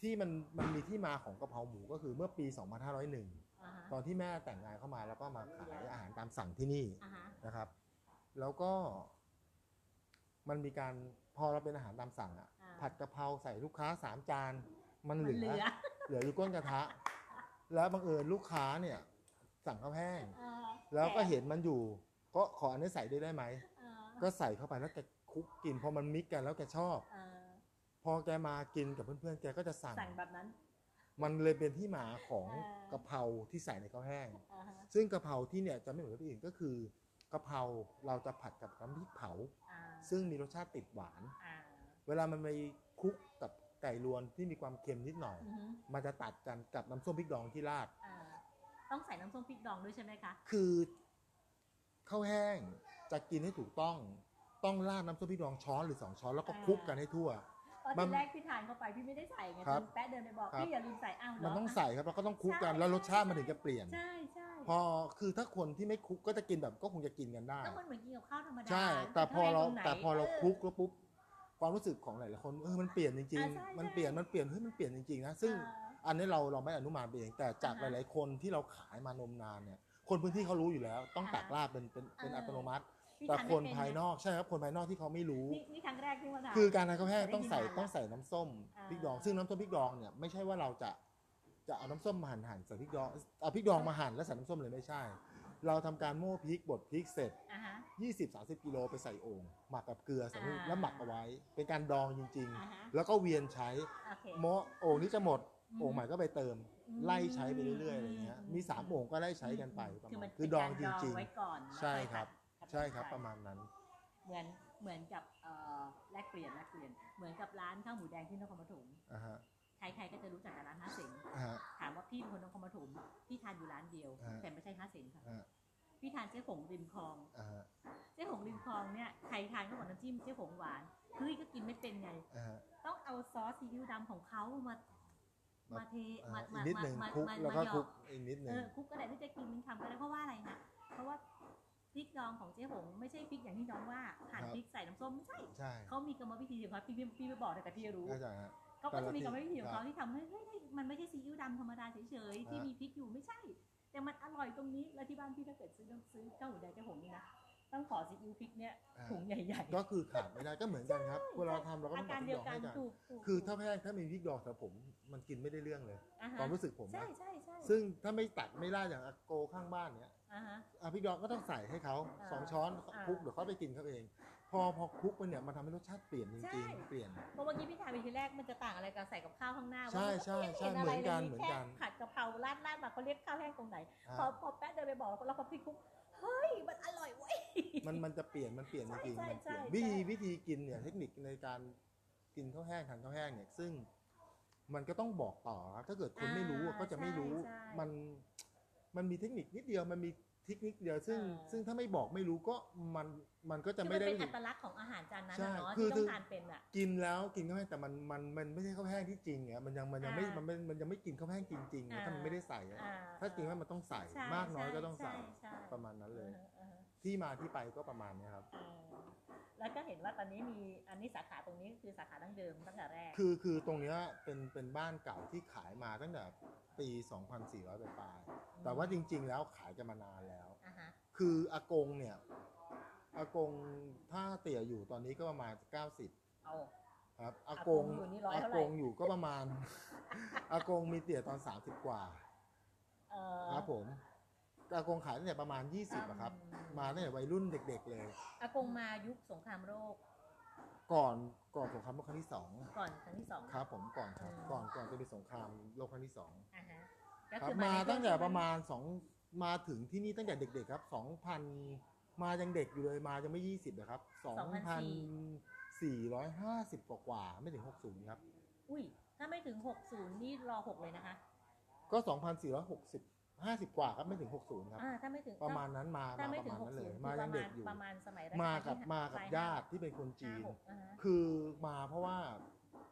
Speaker 2: ที่มันมันมีที่มาของกะเพราหมูก็คือเมื่อปี 2501
Speaker 1: อ่าฮะ
Speaker 2: ตอนที่แม่แต่งงานเข้ามาแล้วก็มาขายอาหารตามสั่งที่นี่
Speaker 1: อ่าฮะ
Speaker 2: นะครับ แล้วก็ มันมีการพอเราเป็นอาหารตามสั่งอะ
Speaker 1: อ่า
Speaker 2: ผัดกะเพราใส่ลูกค้าสามจานมัน
Speaker 1: มัน
Speaker 2: เหลื
Speaker 1: เหลื
Speaker 2: อ
Speaker 1: อ
Speaker 2: เหลืออยู่ก้นกระทะ แล้วบังเอิญลูกค้าเนี่ย สั่งข้าวแห้ง
Speaker 1: อ่า
Speaker 2: แล้วก็เห็นมันอยู่ ก็ขออันนี้ใส่ด้วยได้ไหม
Speaker 1: อ่า
Speaker 2: ก็ใส่เข้าไปแล้วแกคลุกกินพอมันมิกกันแล้วแกชอบ
Speaker 1: อ่า
Speaker 2: พอแกมากินกับเพื่อนๆแกก็จะสั่ง
Speaker 1: สั่งแบบนั้น
Speaker 2: มันเลยเป็นที่มาของ
Speaker 1: อ่าก
Speaker 2: กะเพราที่ใส่ในข้าวแห้ง
Speaker 1: อ่าฮะ
Speaker 2: ซึ่งกะเพราที่เนี่ยจะไม่เหมือนกับที่อื่นก็คือกะเพราเราจะผัดกับน้ำพริกเผา
Speaker 1: อ่า
Speaker 2: ซึ่งมีรสชาติติดหวาน
Speaker 1: อ่า
Speaker 2: เวลามันไปคลุกกับไก่รวนที่มีความเค็มนิดหน่อย
Speaker 1: อือฮึ
Speaker 2: มันจะตัดกันกับน้ำส้มพริกดองที่ราด
Speaker 1: อ่าต้องใส่น้ำส้มพริกดองด้วยใช่ไหมคะ
Speaker 2: คือข้าวแห้ง จะกินให้ถูกต้องต้องราดน้ำส้มพริกดองช้อนหรือสองช้อนแล้วก็คลุกกันให้ทั่ว
Speaker 1: ตอน
Speaker 2: มัน
Speaker 1: ที่แรกพี่ทานเข้าไปพี่ไม่ได้ใส่ไง
Speaker 2: ครั
Speaker 1: จ
Speaker 2: บ
Speaker 1: นแป๊ะเดินไปบอก
Speaker 2: ครับ
Speaker 1: พี่อย่าลืมใส่อ้าวเหร
Speaker 2: มันต้องใส่ครับแล้วก็ต้องคลุกกัน
Speaker 1: ใช่
Speaker 2: แล้วรสชาติมันถึงจะเปลี่ยน
Speaker 1: ใช่ใช่
Speaker 2: พอคือถ้าคนที่ไม่คลุกก็จะกินแบบก็คงจะกินกันได้
Speaker 1: ต้องมันเหมือนกินกับข้าวธรรมดา
Speaker 2: ใช่ แต่พอเรา
Speaker 1: ข้งใน
Speaker 2: แต่พอเรา
Speaker 1: ไหน
Speaker 2: คลุกแล้วปุ๊บความรู้สึกของหลายๆคนเออมันเปลี่ยนจริง
Speaker 1: อ่าใช่
Speaker 2: ๆมัน
Speaker 1: ใช่
Speaker 2: เปลี่ยนมันเปลี่ยนเฮ้ยมันเปลี่ยนจริงๆนะซึ่ง
Speaker 1: อ่า
Speaker 2: อันนี้เราเราไม่อนุมานไปเองแต่จากห
Speaker 1: อ่าฮะ
Speaker 2: ลาย ๆ คนที่เราขายมานมนานเนี่ยคนพื้นที่เขารู้อยู่แล้ว ต้องตัก
Speaker 1: อ่า
Speaker 2: ลาบเป็นเป็นเป็น
Speaker 1: เอออั
Speaker 2: อัตโนมัติ
Speaker 1: พี่
Speaker 2: แต่
Speaker 1: ท
Speaker 2: คน
Speaker 1: ไม่เป็
Speaker 2: ภายนอกใช่ครับคนภายนอกที่เขาไม่รู้
Speaker 1: นี่นี่ครั้งแรกที่มาทาน
Speaker 2: คือการทานข้าวแห้ง
Speaker 1: แต่ได้
Speaker 2: ต้องใส่
Speaker 1: ยินมา
Speaker 2: ต้องใส่น้ำส้ม
Speaker 1: อ่า
Speaker 2: พริกดอง ซึ่งน้ำส้มพริกดองเนี่ยไม่ใช่ว่าเราจะจะเอาน้ำส้มมาหั่นหั่นใส่พริกดองเอาพริกดองมาหั่นแล้วใส่น้ำส้มเลยไม่ใช่ เราทำการโม่พริกบดพริกเสร็จ
Speaker 1: อ่าฮะ
Speaker 2: 20-30กิโลไปใส่โอ่งหมักกับเกลือใส่นู่น
Speaker 1: อ่า
Speaker 2: แล้วหมักเอาไว้ เป็นการดองจริง
Speaker 1: อ่าฮะ
Speaker 2: ๆ แล้วก็เวียนใช้
Speaker 1: โอเค
Speaker 2: โมโอ่งนี้จะหมด
Speaker 1: อืม
Speaker 2: โอ่งใหม่ก็ไปเติม
Speaker 1: อืม
Speaker 2: ไล่ใช้ไปเรื่อยๆอะไรเงี้ย
Speaker 1: อืม
Speaker 2: มีสามโอ่งก็ได้ใช้กันไปประ
Speaker 1: คือ
Speaker 2: มา
Speaker 1: มั
Speaker 2: ณ
Speaker 1: น
Speaker 2: คือดองจ
Speaker 1: เป็นการ
Speaker 2: ริง
Speaker 1: ไว้ก่อน
Speaker 2: ใช่ครับ
Speaker 1: แล้ว
Speaker 2: ๆ ใช่ครับ
Speaker 1: ใส่
Speaker 2: ประมาณนั้น
Speaker 1: เหมือนเหมือนกับเอ่อแลกเปลี่ยนแลกเปลี่ยน เหมือนกับร้านข้าวหมูแดงที่นครปฐม
Speaker 2: อ่าฮะ
Speaker 1: ใครๆก็จะรู้จักกับร้านห้าเสง
Speaker 2: อ่าฮะ
Speaker 1: ถามว่าพี่เป็นคนนครปฐมพี่ทานอยู่ร้านเดียว
Speaker 2: อ่า
Speaker 1: แต่ไม่ใช่ห้าเสงค่ะ
Speaker 2: อ่า
Speaker 1: พี่ทานเจ๊หงริมคลอง
Speaker 2: อ่าฮะ
Speaker 1: เจ๊หงริมคลองเนี่ยใครทานก็บอกน้ำจิ้มเจ๊หงหวานเฮ้ยก็กินไม่เป็นไง
Speaker 2: อ่าฮะ
Speaker 1: ต้องเอาซอสซีอิ๊วดำของเขามา
Speaker 2: มา
Speaker 1: มาเท
Speaker 2: อ่า
Speaker 1: มา
Speaker 2: อี
Speaker 1: มาก
Speaker 2: นิดหนึ่ง
Speaker 1: มา
Speaker 2: คลุก
Speaker 1: มา
Speaker 2: แล้วก็
Speaker 1: มาหย
Speaker 2: คลุ
Speaker 1: อก
Speaker 2: อีกนิดหนึ่
Speaker 1: เองอคลุกก็ได้ที่จะกินเป็นคำก็ได้เพราะว่าอะไรนะเพราะว่า พริกดองของเจ๊หงไม่ใช่พริกอย่างที่น้องว่าหั่นพริกใส่น้ำส้มไม่ใช่
Speaker 2: ใช่
Speaker 1: เขามีกรรมวิธีของเขาพี่พี่พี่ไม่บอกแต่พี่รู้
Speaker 2: เข้าใจฮะ
Speaker 1: เขาก็จะมีกรรมวิธีของ
Speaker 2: ครั
Speaker 1: เขา
Speaker 2: บ
Speaker 1: ที่ทำให้เฮ้ยมันไม่ใช่ซีอิ๊วดำธรรมดาเฉยๆที่
Speaker 2: ฮะ
Speaker 1: มีพริกอยู่ไม่ใช่ แต่มันอร่อยตรงนี้แล้วที่บ้านพี่ถ้าเกิดซื้อซื้อข้าวหมูแดงเจ๊หงนี่นะต้องขอซีอิ๊วพริกเนี่ย
Speaker 2: อ่า
Speaker 1: ถุงใหญ่ๆ
Speaker 2: ก็คือขาดไม่ได้ก็เหมือนกันครับเวลาทำเราก็
Speaker 1: อา
Speaker 2: ต้อง
Speaker 1: การ
Speaker 2: ตักพริ
Speaker 1: เดี
Speaker 2: ก
Speaker 1: ยว
Speaker 2: ดอง
Speaker 1: กัน
Speaker 2: ให้กัน
Speaker 1: ถูกถูก
Speaker 2: คือถ้าแห้งถ้ามีพริกดองสำหรับผมมันกินไม่ได้เรื่องเลย
Speaker 1: อ่าฮะ
Speaker 2: ความรู้สึกผม
Speaker 1: ใช่
Speaker 2: นะ
Speaker 1: ใช่ใช่
Speaker 2: ซึ่งถ้าไม่ตัดไม่ล่าอย่างอาโกข้างบ้านเนี้ย
Speaker 1: อ่าฮะ
Speaker 2: อะพริกดองก็ต้องใส่ให้เขา
Speaker 1: อ่า
Speaker 2: สองช้อน
Speaker 1: อ่า
Speaker 2: คลุกเดี๋ยวเขาไปกินเขาเอง พอพอคลุกไปเนี่ยมันทำให้รสชาติเปลี่ยนจ
Speaker 1: ใช่
Speaker 2: ริงๆเปลี่ยน
Speaker 1: เพราะเมื่อกี้พี่ทานไปทีแรกมันจะต่างอะไรกับใส่กับข้าวข้างหน้า
Speaker 2: ใช่
Speaker 1: ว่า
Speaker 2: ใช่ใช่
Speaker 1: ห็ะไร
Speaker 2: เหมือนกัน
Speaker 1: ลย
Speaker 2: เหมือนกัน
Speaker 1: แค่ผัดกะเพราราดราดมาเขาเรียกข้าวแห้งตรงไหน
Speaker 2: อะ
Speaker 1: พอพอแป๊ะเดินไปบอกแล้วพอพี่คุกเฮ้ยมันอร่อยเว้ย
Speaker 2: มันมันจะเปลี่ยนมันเปลี่ยนจริงๆ
Speaker 1: ใช่
Speaker 2: มันเปลี่ยน
Speaker 1: ใช่
Speaker 2: วิธี
Speaker 1: ใช่
Speaker 2: วิธีกินเนี่ยเทคนิคในการกินข้าวแห้งทานข้าวแห้งเนี่ยซึ่ง มันก็ต้องบอกต่อครับถ้าเกิดคนไม่รู้อะก็จะไม่รู้
Speaker 1: ใช่ใช่
Speaker 2: มัน มันมีเทคนิคนิดเดียวมันมีเทคนิคเดียวซึ่ง
Speaker 1: อ่า
Speaker 2: ซึ่งถ้าไม่บอกไม่รู้ก็มันมันก็จะ
Speaker 1: คือ
Speaker 2: ไม่
Speaker 1: มัน
Speaker 2: ได้
Speaker 1: เป็น
Speaker 2: รู้
Speaker 1: อั
Speaker 2: สึก
Speaker 1: ตลักษณ์ของอาหารจานนั้น
Speaker 2: ใช่
Speaker 1: นะเนาะ
Speaker 2: คือ
Speaker 1: ที่
Speaker 2: คื
Speaker 1: ต้อ
Speaker 2: อ
Speaker 1: งทานเป็นอะ
Speaker 2: กินแล้วกินข้าวแห้งแต่มันมันมันไม่ใช่ข้าวแห้งที่จริงอะมันยังมันยังไม่
Speaker 1: อ่ามั
Speaker 2: มันไม่มันยังไม่กินข้าวแห้งจริงๆอะ
Speaker 1: อ่า
Speaker 2: ถ้ามันไม่ได้ใส่อะ
Speaker 1: อ่
Speaker 2: ถ้าจริงว่ามันต้องใส่
Speaker 1: ใช่
Speaker 2: มากน้อยก็ต้องใส่
Speaker 1: ช่ใช่
Speaker 2: ประมาณนั้นเลย
Speaker 1: อ่าฮะอ่าฮะ
Speaker 2: ที่มาที่ไปก็ประมาณเนี้ยครับ
Speaker 1: เออแล้วก็เห็นว่าตอนนี้มีอันนี้สาขาตรงนี้คือสาขาดั้งเดิมตั้งแต่แรก
Speaker 2: คือคือตรงเนี้ยเป็นเป็นบ้านเก่าที่ขายมาตั้งแต่ปี 2400ปลายๆแต่ว่าจริง ๆ แล้วขายกันมานานแล้ว
Speaker 1: อ่าฮะ
Speaker 2: คืออากงเนี่ยอากงถ้าเตี่ยอยู่ตอนนี้ก็ประมาณ 90
Speaker 1: เอา
Speaker 2: ครับอา
Speaker 1: อากก
Speaker 2: ง
Speaker 1: งอยู่นี่ร้อย
Speaker 2: อา
Speaker 1: เท่าไห
Speaker 2: ก
Speaker 1: ร่
Speaker 2: งอยู่ก็ประมาณ อากงมีเตี่ยตอน 30 กว่า
Speaker 1: เออ
Speaker 2: ครับผม อากงขายตั้งแต่ประมาณ 20อะครับ
Speaker 1: อืม
Speaker 2: มาตั้งแต่วัยรุ่นเด็ก ๆ เลย
Speaker 1: อากงมายุคสงครามโลก
Speaker 2: ก่อนก่อนสงครามโลกครั้งที่สอง
Speaker 1: ก่อนครั้งที่สอง
Speaker 2: ครับ ผมก่อนครับ
Speaker 1: อืม
Speaker 2: ก่อนก่อนจะมีสงครามโลกครั้งที่สอง
Speaker 1: อ่าฮะก็
Speaker 2: ครับ
Speaker 1: คือ
Speaker 2: มา
Speaker 1: ใน
Speaker 2: ตั้งแต่
Speaker 1: ช่ว
Speaker 2: ประมาณสองมาถึงที่นี่ตั้งแต่เด็ก ๆ ครับสองพันมายังเด็กอยู่เลยมายังไม่ยี่สิบนะครับสองพันสี่ร้อยห้าสิบกว่าๆไม่ถึงหกศูนย์ครับ
Speaker 1: อุ้ย ถ้าไม่ถึง 60 นี่รอ 6 เลยนะคะ
Speaker 2: ก็สองพันสี่ร้อยหกสิบ ห้าสิบกว่าครับไม่ถึงหกศูนย์ครับ
Speaker 1: อ่าถ้าไม่ถึง
Speaker 2: ประมาณนั้นมา
Speaker 1: ถ้า
Speaker 2: มา
Speaker 1: ไม่
Speaker 2: ประ
Speaker 1: ถึง
Speaker 2: มาณนั้นเลย
Speaker 1: 60
Speaker 2: มา
Speaker 1: คือ
Speaker 2: ยังเด็กอยู่
Speaker 1: ประมาณสมัยรัช
Speaker 2: มา
Speaker 1: ล
Speaker 2: กับ
Speaker 1: ที่
Speaker 2: มากับ
Speaker 1: ปล
Speaker 2: ญาติที่เป็นคนจีน
Speaker 1: ห้าหกอ่าฮะ
Speaker 2: คือมาเพราะว่า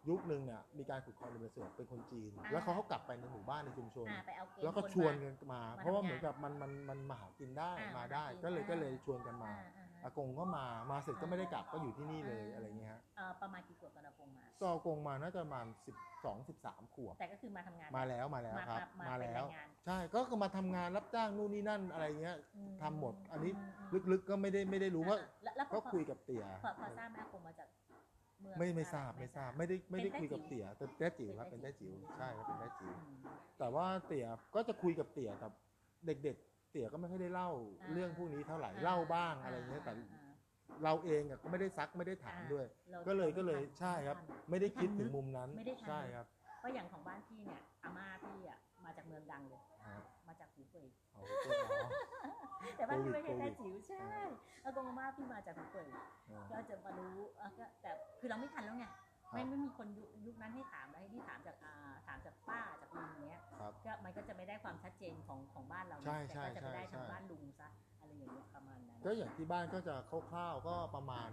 Speaker 2: ยุคหนึ่งเนี่ยมีการขุดคลองเป็นเสือเป็นคนจีน
Speaker 1: อ่า
Speaker 2: แล้วเขาเขากลับไปในหมู่บ้านในชุมชน
Speaker 1: อ่าไปเอาเกณฑ์
Speaker 2: แล้วก็
Speaker 1: ค
Speaker 2: ชวน
Speaker 1: มา
Speaker 2: กันมา
Speaker 1: มา
Speaker 2: เพราะว่า
Speaker 1: ทำงาน
Speaker 2: เหมือนกับมันมันมันมาหากินได้
Speaker 1: อ่าม
Speaker 2: มาได้
Speaker 1: มาหากิน
Speaker 2: ก็เลย
Speaker 1: ได้
Speaker 2: ก็เลยชวนกันมา
Speaker 1: อ่า อ่าฮะ
Speaker 2: อากงก็มามาเสร็จก็ไม่ได้กลับก็อยู่ที่นี่เลย
Speaker 1: อ่า
Speaker 2: อะไรเงี้ยฮะ
Speaker 1: เอ่อประมาณกี่ขวบตอนอากงมา
Speaker 2: ก็อากงมาน่าจะประมาณสิบสองสิบสามขวบ
Speaker 1: แต่ก็คือมาทำงาน
Speaker 2: มาแล้วมาแล้วครับ
Speaker 1: มา
Speaker 2: มา
Speaker 1: เป็น
Speaker 2: แล้ว
Speaker 1: แรงงาน
Speaker 2: ใช่ก็คือมาทำงานรับจ้างนู่นนี่นั่นอะไรเงี้ย
Speaker 1: อื
Speaker 2: ทำหมดอันนี้
Speaker 1: มอืม
Speaker 2: ลึกๆก็ไม่ได้ไม่ได้รู้ว่า
Speaker 1: แล้วแล้วพอ
Speaker 2: ก็คุยกับเตี๋ย
Speaker 1: พอพอทราบไหมอากงมาจากเมือง
Speaker 2: ไม่ไม่
Speaker 1: อะ
Speaker 2: ทราบไม่ทราบ
Speaker 1: ท
Speaker 2: ไม่ได้ไม่ได้
Speaker 1: เป็นแต้
Speaker 2: คุยกับ
Speaker 1: จิ๋ว
Speaker 2: เตี๋ยแต่แต้จิ๋วครับ
Speaker 1: เป็
Speaker 2: เป็นน
Speaker 1: แต้
Speaker 2: แต้
Speaker 1: จิ๋
Speaker 2: จิ๋
Speaker 1: ว
Speaker 2: วใช่ครับเป็นแต้จิ๋ว
Speaker 1: อืม
Speaker 2: แต่ว่าเตี๋ยก็จะคุยกับเตี๋ยแต่เด็กๆ เตี๋ยก็ไม่ค่อยได้เล่า
Speaker 1: อ่า
Speaker 2: เรื่องพวกนี้เท่าไหร่
Speaker 1: อ่า
Speaker 2: เล่าบ้างอะไรเงี้ยแต่
Speaker 1: อ่า
Speaker 2: เราเองอะก็ไม่ได้ซักไม่ได้ถามด้วย
Speaker 1: รา
Speaker 2: ก็เลย
Speaker 1: รา
Speaker 2: ก็เลย
Speaker 1: ไม่ทัน
Speaker 2: ใช่ครับ
Speaker 1: ไม่ทัน
Speaker 2: ไม่ได้คิด
Speaker 1: ไม่ทัน
Speaker 2: ถึงมุมนั้น
Speaker 1: ไม่ได้ทัน
Speaker 2: ใช่ครับ
Speaker 1: เพราะอย่างของบ้านพี่เนี่ยอาม่าพี่อะมาจากเมืองดังเลย
Speaker 2: ฮะ
Speaker 1: มาจากหูเป่ย
Speaker 2: เอาพวกเรา
Speaker 1: แต่บ้านพี่ไม่ใช่
Speaker 2: โควิ
Speaker 1: แค่
Speaker 2: ด
Speaker 1: จิ๋วใช่อากงอาม่าพี่มาจากหูเป่ย
Speaker 2: เออ
Speaker 1: ก็จะมารู้เอ่อก็แต่คือเราไม่ทันแล้วไง
Speaker 2: ครับ
Speaker 1: ไม่ไม่มีคนยุคยุคนั้นให้ถามแล้วให้ที่ถามจากอ่าถามจากป้าจากลุงเนี้ย
Speaker 2: ครับ
Speaker 1: ก็มันก็จะไม่ได้ความชัดเจนของของบ้านเรานะ
Speaker 2: ใช่ใช่
Speaker 1: แต่ก็จะไปได้
Speaker 2: ใช่
Speaker 1: ทาง
Speaker 2: ใช่
Speaker 1: บ้านลุงซะอะไรอย่างเงี้ยประมาณนั้น
Speaker 2: ก็อย่างที่บ้านก็จะคร่าวๆก็ประมาณ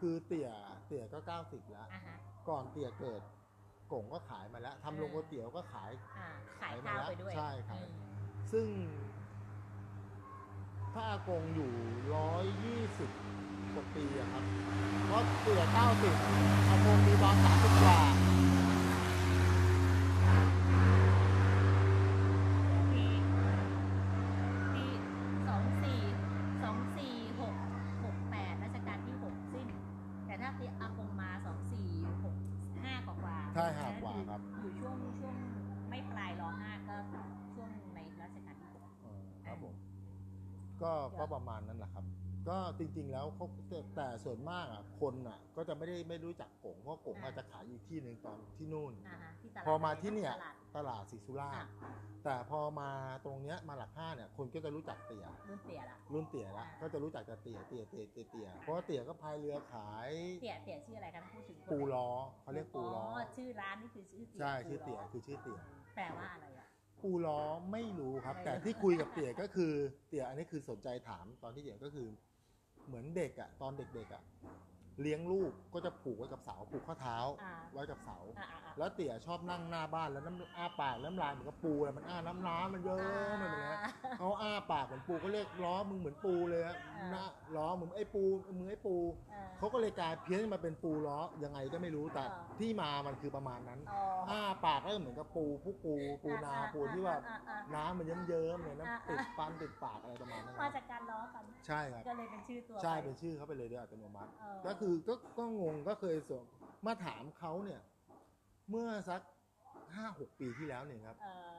Speaker 2: คือเตี่ยเตี่ยก็ 90 แล้ว
Speaker 1: อ่าฮะ
Speaker 2: ก่อนเตี่ยเกิดกงก็ขายมาแล้วทำโรงก๋วยเตี๋ยวก็ขาย
Speaker 1: อ่าขายข้าวไปด้วย
Speaker 2: ใช่ครับ
Speaker 1: อืม
Speaker 2: ซึ่งถ้าอากงอยู่ร้อยยี่สิบ กว่าปีอะครับเพราะเตี่ยเก้าสิบอากงมีบอลสามสิบกว่า
Speaker 1: ปีปีสองสี่สองสี่หกหกแปดรัชกาลที่หกสิ้น แต่ถ้าปีอากงมาสองสี่หกห้ากว่าๆ
Speaker 2: ใช่ห้ากว่าครับ
Speaker 1: อยู่ช่วงช่วงไม่ปลายรอห้าก็ช่วงในรัชกาลที่หก
Speaker 2: เออครับผม ก็ก็ประมาณนั้นแหละครับ ก็จริงๆแล้วเขาแต่แต่ส่วนมากอะคนอะก็จะไม่ได้ไม่รู้จักกงเพราะกงอาจจะขายอยู่ที่หนึ่งตอนที่นู่น
Speaker 1: อ่าฮะที่ตลาด
Speaker 2: พอมาที่เนี่ย
Speaker 1: ตลาด
Speaker 2: ตลาดศรีสุราษ
Speaker 1: อะ
Speaker 2: ฎร์แต่พอมาตรงเนี้ยมาหลักห้าเนี่ยคนก็จะรู้จักเตี๋ย
Speaker 1: รุ่นเตี่ยละ
Speaker 2: รุ่นเตี๋ยละ
Speaker 1: อ่า
Speaker 2: ก็จะรู้จักแต่เตี๋ยเตี๋ยเตี๋ยเตี๋ยเตี๋ยเพราะว่าเตี๋ยก็พายเรือขาย
Speaker 1: เตี่ยเตี่ยชื่ออะไรคะพูดถึงคน
Speaker 2: ปูล้อเขาเรียกปูล้ออ
Speaker 1: ชื่อร้านนี่คือชื่อเตี่ย
Speaker 2: ใช่ชื่อ
Speaker 1: ปู
Speaker 2: เตี๋ย
Speaker 1: ล้
Speaker 2: คือชื่อเตี๋ย
Speaker 1: แปลว่าอะไรอะ
Speaker 2: ปูล้อไม่รู้ครับ
Speaker 1: ไม่รู้
Speaker 2: แต่ที่คุยกับเตี๋ยก็คือเตี๋ยอันนี้คือสนใจถามตอนที่เตี๋ยก็คือ เหมือนเด็กอะตอนเด็กๆอะ เลี้ยงลูกก็จะผูกไว้กับเสาผูกข้อเท้า
Speaker 1: อ่า
Speaker 2: ไว้กับเสา
Speaker 1: อ่าอ่าอ่า
Speaker 2: แล้วเตี๋ยชอบนั่งหน้าบ้านแล้วน้ำอ้าปากน้ำลายเหมือนกับปูเลยมันอ้าน้ำร้านมันเยอะมันเป็นอย่างเงี้ยเขาอ้าปากเหมือนปูก็เรียกล้อมึงเหมือนปูเลยอะ
Speaker 1: อ่า
Speaker 2: หน้าล้อเหมือนไอ้ปูมือไอ้ปู
Speaker 1: อ่า
Speaker 2: เขาก็เลยกลายเพี้ยนมาเป็นปูล้อยังไงก็ไม่รู้แต่
Speaker 1: อ่า
Speaker 2: ที่มามันคือประมาณนั้น
Speaker 1: อ๋อ
Speaker 2: อ้าปากก็เหมือนกับปูพวกปูปูนาปูที่ว่า
Speaker 1: อ่อ่อ่า
Speaker 2: น้ำมันเยิ้มๆเลยนะ
Speaker 1: อ่า
Speaker 2: ติดฟันติดปากอะไรประมาณนั้น
Speaker 1: มา
Speaker 2: นะ
Speaker 1: จากการล้อกัน
Speaker 2: ใช่ครับ
Speaker 1: ก็เลยเป็นชื่อตัว
Speaker 2: ใช่
Speaker 1: ไป
Speaker 2: เป็นชื่อเขาไปเลยโดยอัตโนมัติ
Speaker 1: เออ
Speaker 2: ก็คือก็ก็งงก็เคยส่งมาถามเขาเนี่ย เมื่อสักห้าหกปีที่แล้วเนี่ยครับ
Speaker 1: เออ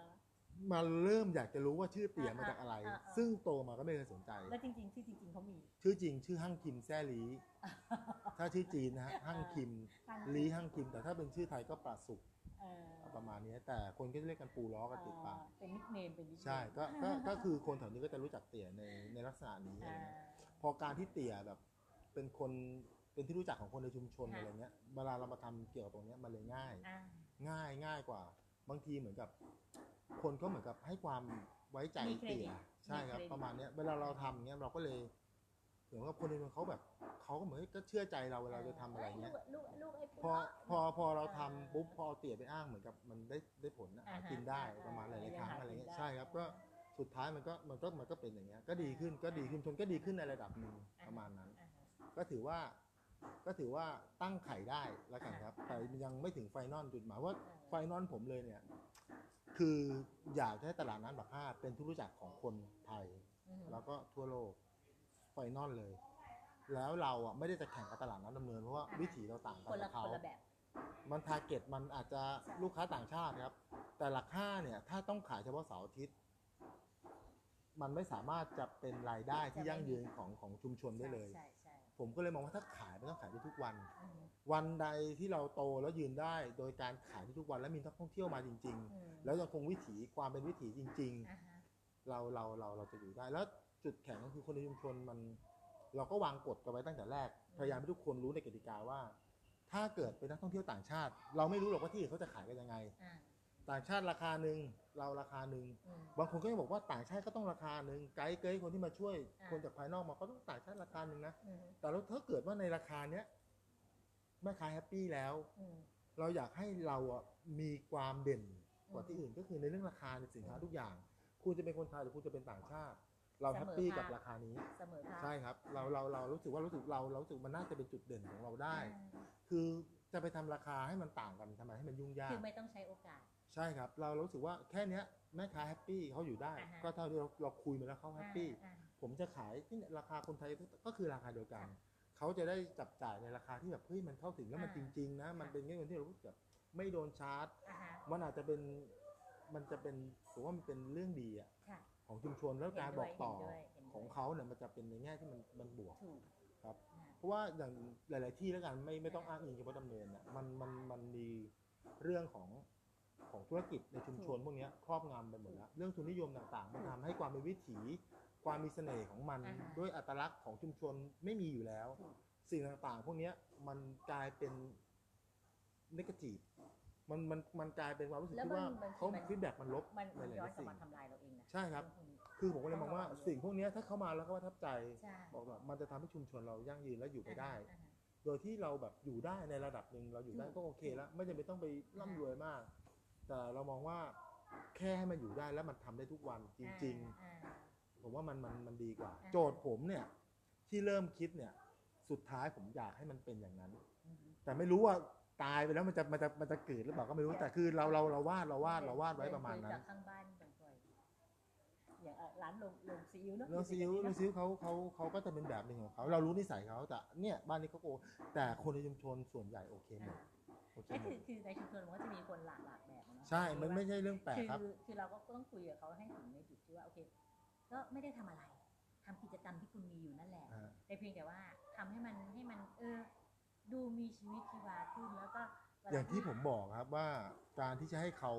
Speaker 2: มาเริ่มอยากจะรู้ว่าชื่อเตี่ยมาจากอะไร
Speaker 1: อ่าอ่าอ่า
Speaker 2: ซึ่งโตมาก็ไม่เคยสนใจ
Speaker 1: แล้วจริงๆชื่อจริง ๆเขามี
Speaker 2: ชื่อจริงชื่อฮั่งคิมแซ่ลีถ้าชื่อจีนนะฮะฮั่งคิม
Speaker 1: ตั้ง
Speaker 2: ลีฮั่งคิม แต่ถ้าเป็นชื่อไทยก็ปราสุก
Speaker 1: เออ
Speaker 2: ประมาณนี้แต่คนก็จะเรียกกันปูล้อกันติดปาก
Speaker 1: เออเป็น nickname เป็น nickname
Speaker 2: ใช่ก็ก็ก็คือคนแถวนี้ก็จะรู้จักเตี่ยในในลักษณะนี้อะไร
Speaker 1: อ่า
Speaker 2: เงี้ยพอการที่เตี่ยแบบเป็นคน เป็นที่รู้จักของคนในชุมชน
Speaker 1: ค่ะ
Speaker 2: อะไรเงี้ยเวลาเรามาทำเกี่ยวกับตรงเนี้ยมันเลยง่าย
Speaker 1: อ่า
Speaker 2: ง่ายง่ายกว่า บางทีเหมือนกับ คนก็เหมือนกับให้ความไว้ใจ
Speaker 1: มีเครดิต
Speaker 2: เตี่ยใช่ครับ
Speaker 1: มีเครดิต
Speaker 2: ประมาณเนี้ยเวลาเราทำเงี้ยเราก็เลยเหมือนกับคนในเมืองเขาแบบเขาก็เหมือนก็เชื่อใจเราเวลาเราจะทำอะไรเงี้ย
Speaker 1: ลูกลูกไอ้ปู
Speaker 2: พอพอพอเราทำ
Speaker 1: อ่า
Speaker 2: ปุ๊บพอเอาเตี่ยไปอ้างเหมือนกับมันได้ได้ผลนะ
Speaker 1: อ่าฮะ
Speaker 2: กินได้
Speaker 1: อ่า
Speaker 2: ประมาณหลายๆครั้ง
Speaker 1: ยังหา
Speaker 2: อะไรเงี้ย
Speaker 1: กินได้
Speaker 2: ใช่ครับก็สุดท้ายมันก็มันก็มันก็เป็นอย่างเงี้ยก็ดีขึ้นก็ดีขึ้นชนก็ดีขึ้นในระดับหนึ่งประมาณนั้น
Speaker 1: อ่าฮะ
Speaker 2: ก็ถือว่า ก็ถือว่าตั้งไข่ได้แล้วกันครับ แต่ยังไม่ถึง final จุดหมายว่า final ผมเลยเนี่ย คืออยากให้ตลาดน้ำหลักห้าเป็นที่รู้จักของคนไทย
Speaker 1: อืม
Speaker 2: แล้วก็ทั่วโลก final เลย แล้วเราอะไม่ได้จะแข่งกับตลาดน้ำดำเนินเพราะว่าวิถีเราต่างกัน
Speaker 1: คนละ
Speaker 2: กับเขา
Speaker 1: คนละแบบ
Speaker 2: มัน target มันอาจจะ
Speaker 1: ใช่
Speaker 2: ลูกค้าต่างชาติครับ แต่หลักห้าเนี่ย ถ้าต้องขายเฉพาะเสาร์อาทิตย์ มันไม่สามารถจะเป็นรายได้ที่ยั่งยืนของของชุมชนได้เลย
Speaker 1: ใช่ใช่
Speaker 2: ผมก็เลยมองว่าถ้าขายมันต้องขายได้ทุกวัน
Speaker 1: อืม
Speaker 2: วันใดที่เราโตแล้วยืนได้ โดยการขายได้ทุกวันและมีนักท่องเที่ยวมาจริง
Speaker 1: อืม
Speaker 2: ๆแล้วยังคงวิถีความเป็นวิถีจริง
Speaker 1: อ่าฮะ
Speaker 2: ๆเราเราเราเราจะอยู่ได้ แล้วจุดแข็งก็คือคนในชุมชนมัน เราก็วางกฎกันไว้ตั้งแต่แรก พยายามให้ทุกคนรู้ในกติกาว่า ถ้าเกิดเป็นนักท่องเที่ยวต่างชาติ เราไม่รู้หรอกว่าที่อื่นเขาจะขายกันยังไง
Speaker 1: อ่า
Speaker 2: ต่างชาติราคาหนึ่งเราราคาหนึ่ง
Speaker 1: อืม
Speaker 2: บางคนก็ยังบอกว่าต่างชาติก็ต้องราคาหนึ่งไกด์เกย์คนที่มาช่วย
Speaker 1: อ่า
Speaker 2: คนจากภายนอกมาก็ต้องต่างชาติราคาหนึ่งนะ
Speaker 1: อืม
Speaker 2: แต่แล้วถ้าเกิดว่าในราคาเนี้ยแม่ค้า happy แล้ว
Speaker 1: อืม
Speaker 2: เราอยากให้เราอะมีความเด่นกว่าที่อื่น ก็คือในเรื่องราคาในสินค้าทุกอย่าง คุณจะเป็นคนไทยหรือคุณจะเป็นต่างชาติ เรา happy กับราคานี้
Speaker 1: เสมอภาค
Speaker 2: ใช่ครับเราเราเรารู้สึกว่ารู้สึกเราเรารู้สึกมันน่าจะเป็นจุดเด่นของเราได้
Speaker 1: อ่า
Speaker 2: คือจะไปทำราคาให้มันต่างกันทำไมให้มันยุ่งยาก
Speaker 1: คือไม่ต้องใช้โอกาส
Speaker 2: ใช่ครับ เรารู้สึกว่าแค่เนี้ยแม่ค้า happy เขาอยู่ได้
Speaker 1: อ่าฮะ
Speaker 2: ก็เท่าที่เราเราคุยมาแล้วเขา happy
Speaker 1: อ่า
Speaker 2: ผมจะขายที่เนี่ยราคาคนไทยก็คือราคาเดียวกันเขาจะได้จับจ่ายในราคาที่แบบเฮ้ยมันเข้าถึงแล้วมันจ
Speaker 1: อ่า
Speaker 2: ริง ๆ นะ มันเป็นเงินที่เรารู้สึกแบบไม่โดนชาร์จ
Speaker 1: อ่าฮะ
Speaker 2: มันอาจจะเป็นมันจะเป็นผมว่ามันเป็นเรื่องดีอะ
Speaker 1: ค่ะ
Speaker 2: ของชุมชนแล้วการบอกต่อ
Speaker 1: เห็นด้วยเห็นด้วย
Speaker 2: ของเขาเนี่ยมันจะเป็นในแง่ที่มันมันบวก
Speaker 1: ถูก
Speaker 2: ครับ
Speaker 1: อ่า
Speaker 2: เพราะว่าอย่างหลาย ๆ ที่แล้วกันไม่ไม่ต้องอ้างอิงเฉพาะดำเนินนะมันมันมันมีเรื่องของ ของธุรกิจในชุมชนพวกเนี้ยครอบงำไปหมดแล้ว เรื่องทุนนิยมต่างๆ มันทำให้ความเป็นวิถี ความมีเสน่ห์ของมัน
Speaker 1: อ่าฮะ
Speaker 2: ด้วยอัตลักษณ์ของชุมชนไม่มีอยู่แล้ว
Speaker 1: ถูก
Speaker 2: สิ่งต่างๆ พวกเนี้ยมันกลายเป็นนกาทีฟมันมันมันกลายเป็นความรู้สึก
Speaker 1: แล้ว
Speaker 2: ที่ว่า
Speaker 1: มัน
Speaker 2: เขา
Speaker 1: มัน
Speaker 2: ฟีดแบ็กมันลบ
Speaker 1: มัน
Speaker 2: ใน
Speaker 1: มัน
Speaker 2: หลา
Speaker 1: ย้อน
Speaker 2: ยๆ
Speaker 1: กลับ
Speaker 2: สิ่ง
Speaker 1: มาทำลายเราเองนะ
Speaker 2: ใช่ครับ
Speaker 1: เองพวกนี้
Speaker 2: คือผมก็เลยมองว่า
Speaker 1: ต้องระวัง
Speaker 2: สิ่งพวกเนี้ยถ้าเข้ามาแล้วก็ประทับใจ
Speaker 1: ใช่
Speaker 2: บอกว่ามันจะทำให้ชุมชนเรายั่งยืนและอยู่ไปได้
Speaker 1: อ่าฮะ
Speaker 2: โดยที่เราแบบอยู่ได้ในระดับหนึ่งเราอยู่ได้
Speaker 1: ถูก
Speaker 2: ก็โอเคแล้ว ไม่จำเป็นต้องไปร่ำรวยมาก แต่เรามองว่าแค่ให้มันอยู่ได้แล้วมันทำได้ทุกวันจริง
Speaker 1: อ่า
Speaker 2: ๆ ผมว่ามันมันมันดีกว่า
Speaker 1: อ่า
Speaker 2: โจทย์ผมเนี่ยที่เริ่มคิดเนี่ยสุดท้ายผมอยากให้มันเป็นอย่างนั้น
Speaker 1: อืม
Speaker 2: แต่ไม่รู้ว่าตายไปแล้วมันจะมันจะมันจะเกิดหรือเปล่าก็ไม่รู้แต่คือเราเราเราวาดเราวาดเราวาดไว้ประมาณนั้น
Speaker 1: จากข้างบ้านบ่อยๆอย่างเอ่อร้านลงลงซีอิ๊วเนอะ
Speaker 2: แล้วซิวแล้วซิวเขาเขาเขาก็จะเป็นแบบหนึ่งของเขาเรารู้นิสัยเขาแต่เนี่ยบ้านนี้เขาโกแต่คนในชุมชนส่วนใหญ่โอเคหมด
Speaker 1: อ่า
Speaker 2: โอเค
Speaker 1: ใช่
Speaker 2: หม
Speaker 1: คือ
Speaker 2: ด
Speaker 1: คือในชุมชนมันก็จะมีคนหลากหลากแบบอะเนาะ
Speaker 2: ใช่ มันไม่ใช่เรื่องแปลก
Speaker 1: คือ
Speaker 2: ครับ
Speaker 1: คือเราก็ต้องคุยกับเขาให้ถึงในจุดที่ว่าโอเค ก็ไม่ได้ทำอะไรทำกิจกรรมที่คุณมีอยู่นั่นแหละ
Speaker 2: อ่า
Speaker 1: แต่เพียงแต่ว่าทำให้มันให้มันเออดูมีชีวิตชีวาขึ้นแล้วก็เวล
Speaker 2: อย่างที่ผมบอกครับว่าการที่จะให้เขา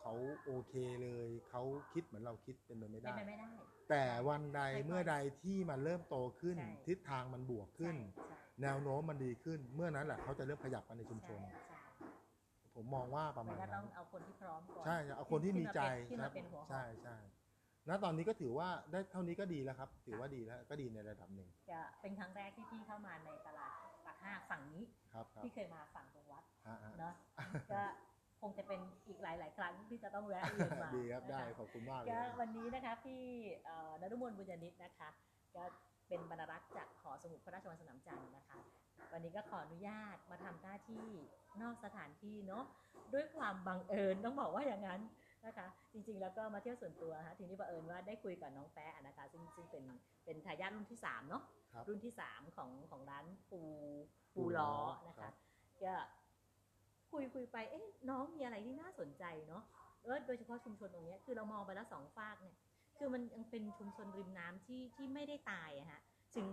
Speaker 2: เขาโอเคเลยเขาคิดเหมือนเราคิดเป็นไปไม่
Speaker 1: เป็น
Speaker 2: ได้
Speaker 1: ไปไม่ได้
Speaker 2: แต่วันใด
Speaker 1: ค่อยๆ
Speaker 2: เมื่อใดที่มันเริ่มโตขึ้น
Speaker 1: ใช่
Speaker 2: ทิศทางมันบวกขึ้น
Speaker 1: ใช่
Speaker 2: แนวโน้มมันดีขึ้น เมื่อนั้นแหละเขาจะเริ่มขยับกันในชุมชน
Speaker 1: ใช่ใช่
Speaker 2: ผมมองว่าประ
Speaker 1: มั
Speaker 2: มานณ
Speaker 1: ก็ต้
Speaker 2: นั้
Speaker 1: อนงเอาคนที่พร้อมก่อน
Speaker 2: ใช่เอาคนที่มีใจ
Speaker 1: ที่
Speaker 2: ค
Speaker 1: มา
Speaker 2: รับ
Speaker 1: เป็นหัวหอก
Speaker 2: ใช่ใช่ณตอนนี้ก็ถือว่าได้เท่านี้ก็ดีแล้วครับ ถือว่าดีแล้วก็ดีในระดับหนึ่ง
Speaker 1: จะเป็นครั้งแรกที่พี่เข้ามาในตลาดปากห้าฝั่งนี้
Speaker 2: ครับครับ
Speaker 1: ที่เคยมาฝั่งตรงวัด
Speaker 2: ฮะฮะ
Speaker 1: เนาะก็คงจะเป็นอีกหลาย ๆ ครั้งที่จะต้องแวะเวียนมา
Speaker 2: ดีครับได้
Speaker 1: นะะ
Speaker 2: ขอบคุณมากเลย
Speaker 1: ก็วันนี้นะคะพี่เอ่อนรุมนบุญญานิตนะคะก็เป็นบรรณารักษ์จากหอสมุดพระราชวังสนามจันทร์นะคะ วันนี้ก็ขออนุญาตมาทำหน้าที่นอกสถานที่เนาะด้วยความบังเอิญต้องบอกว่าอย่างนั้นนะคะจริงๆแล้วก็มาเที่ยวส่วนตัวนะคะทีนี้บังเอิญว่าได้คุยกับน้องแป๊ะนะคะซึ่งซึ่งเป็นเป็นทายาทรุ่นที่สามเนาะ
Speaker 2: ครับ
Speaker 1: รุ่นที่สามของของร้านปู
Speaker 2: ปู
Speaker 1: ปู
Speaker 2: ล้
Speaker 1: ล้อ
Speaker 2: อ
Speaker 1: นะ
Speaker 2: ครั
Speaker 1: คะ
Speaker 2: บ
Speaker 1: ก็คุยคุยไปเอ๊ะน้องมีอะไรที่น่าสนใจเนาะแล้วโดยเฉพาะชุมชนตรงเนี้ยคือเรามองไปแล้วสองฝากเนี่ยคือมันยังเป็นชุมชนริมน้ำที่ที่ไม่ได้ตายอะฮะถึง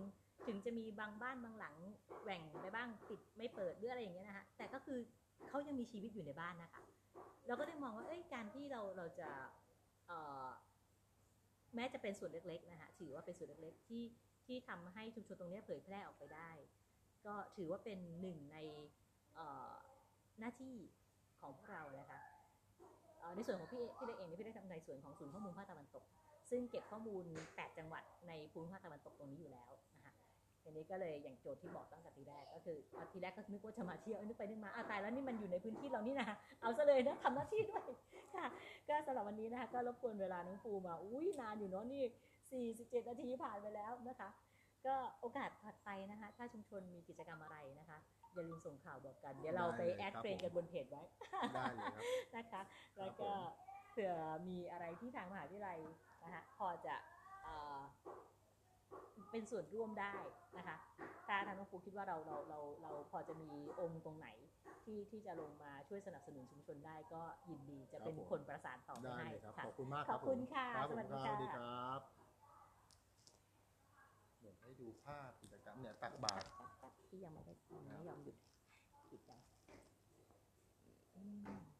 Speaker 1: ถึงจะมีบางบ้านบางหลังแหว่งไปบ้างปิดไม่เปิดหรืออะไรอย่างเงี้ยนะฮะแต่ก็คือเขายังมีชีวิตอยู่ในบ้านนะคะ เราก็ได้มองว่าเอ้ยการที่เราเราจะเอ่อแม้จะเป็นส่วนเล็กๆนะคะถือว่าเป็นส่วนเล็กๆที่ที่ทำให้ชุมชนตรงนี้เผยแพร่ออกไปได้ ก็ถือว่าเป็นหนึ่งในหน้าที่ของพวกเรานะคะในส่วนของพี่พี่เล็กเองนี่พี่ได้ทำในส่วนของศูนย์ข้อมูลภาคตะวันตก ซึ่งเก็บข้อมูล 8 จังหวัดในภูมิภาคตะวันตกตรงนี้อยู่แล้ว ทีนี้ก็เลยอย่างโจทย์ที่บอกตั้งแต่ทีแรกก็คืออะทีแรกก็นึกว่าจะมาเที่ยวนึกไปนึกมาอ้าวตายแล้วนี่มันอยู่ในพื้นที่เรานี่นะเอาซะเลยนะทำหน้าที่ด้วยค่ะ ก็สำหรับวันนี้นะคะก็รบกวนเวลาน้องปูมาอุ้ยนานอยู่เนาะนี่ 47 นาทีผ่านไปแล้วนะคะ ก็โอกาสถัดไปนะคะ ถ้าชุมชนมีกิจกรรมอะไรนะคะอย่าลืมส่งข่าวบอกกัน เดี๋ยวเราไป
Speaker 2: ได้เลย
Speaker 1: แอด
Speaker 2: ครับ
Speaker 1: เฟรน
Speaker 2: ผม
Speaker 1: กันบนเพจไว้
Speaker 2: ได้เลยครับ
Speaker 1: นะคะ แล้ว
Speaker 2: ผ
Speaker 1: ก็
Speaker 2: ม
Speaker 1: เผื่อมีอะไรที่ทางมหาวิทยาลัยนะคะพอจะเอ่อ เป็นส่วนร่วมได้นะคะถ้าทางน้องปูคิดว่าเราเราเราเราพอจะมีองค์ตรงไหนที่ที่จะลงมาช่วยสนับสนุนชุมชนได้ก็ยินดีจะเป็นคนประสานต่อไป
Speaker 2: ได้
Speaker 1: ให้
Speaker 2: เลยครับ
Speaker 1: ค่ะ
Speaker 2: ขอบคุณมาก
Speaker 1: ขอบคุณค่ะ
Speaker 2: รับ
Speaker 1: สวัสดี
Speaker 2: ผมรับสวัสดี
Speaker 1: ค่ะ
Speaker 2: ครับเดี๋ยวให้ดูภาพกิจกรรมเนี่ยตักบาตร
Speaker 1: ที่ยังไม่ได้ไม่ยอมหยุดหยุดยังอืม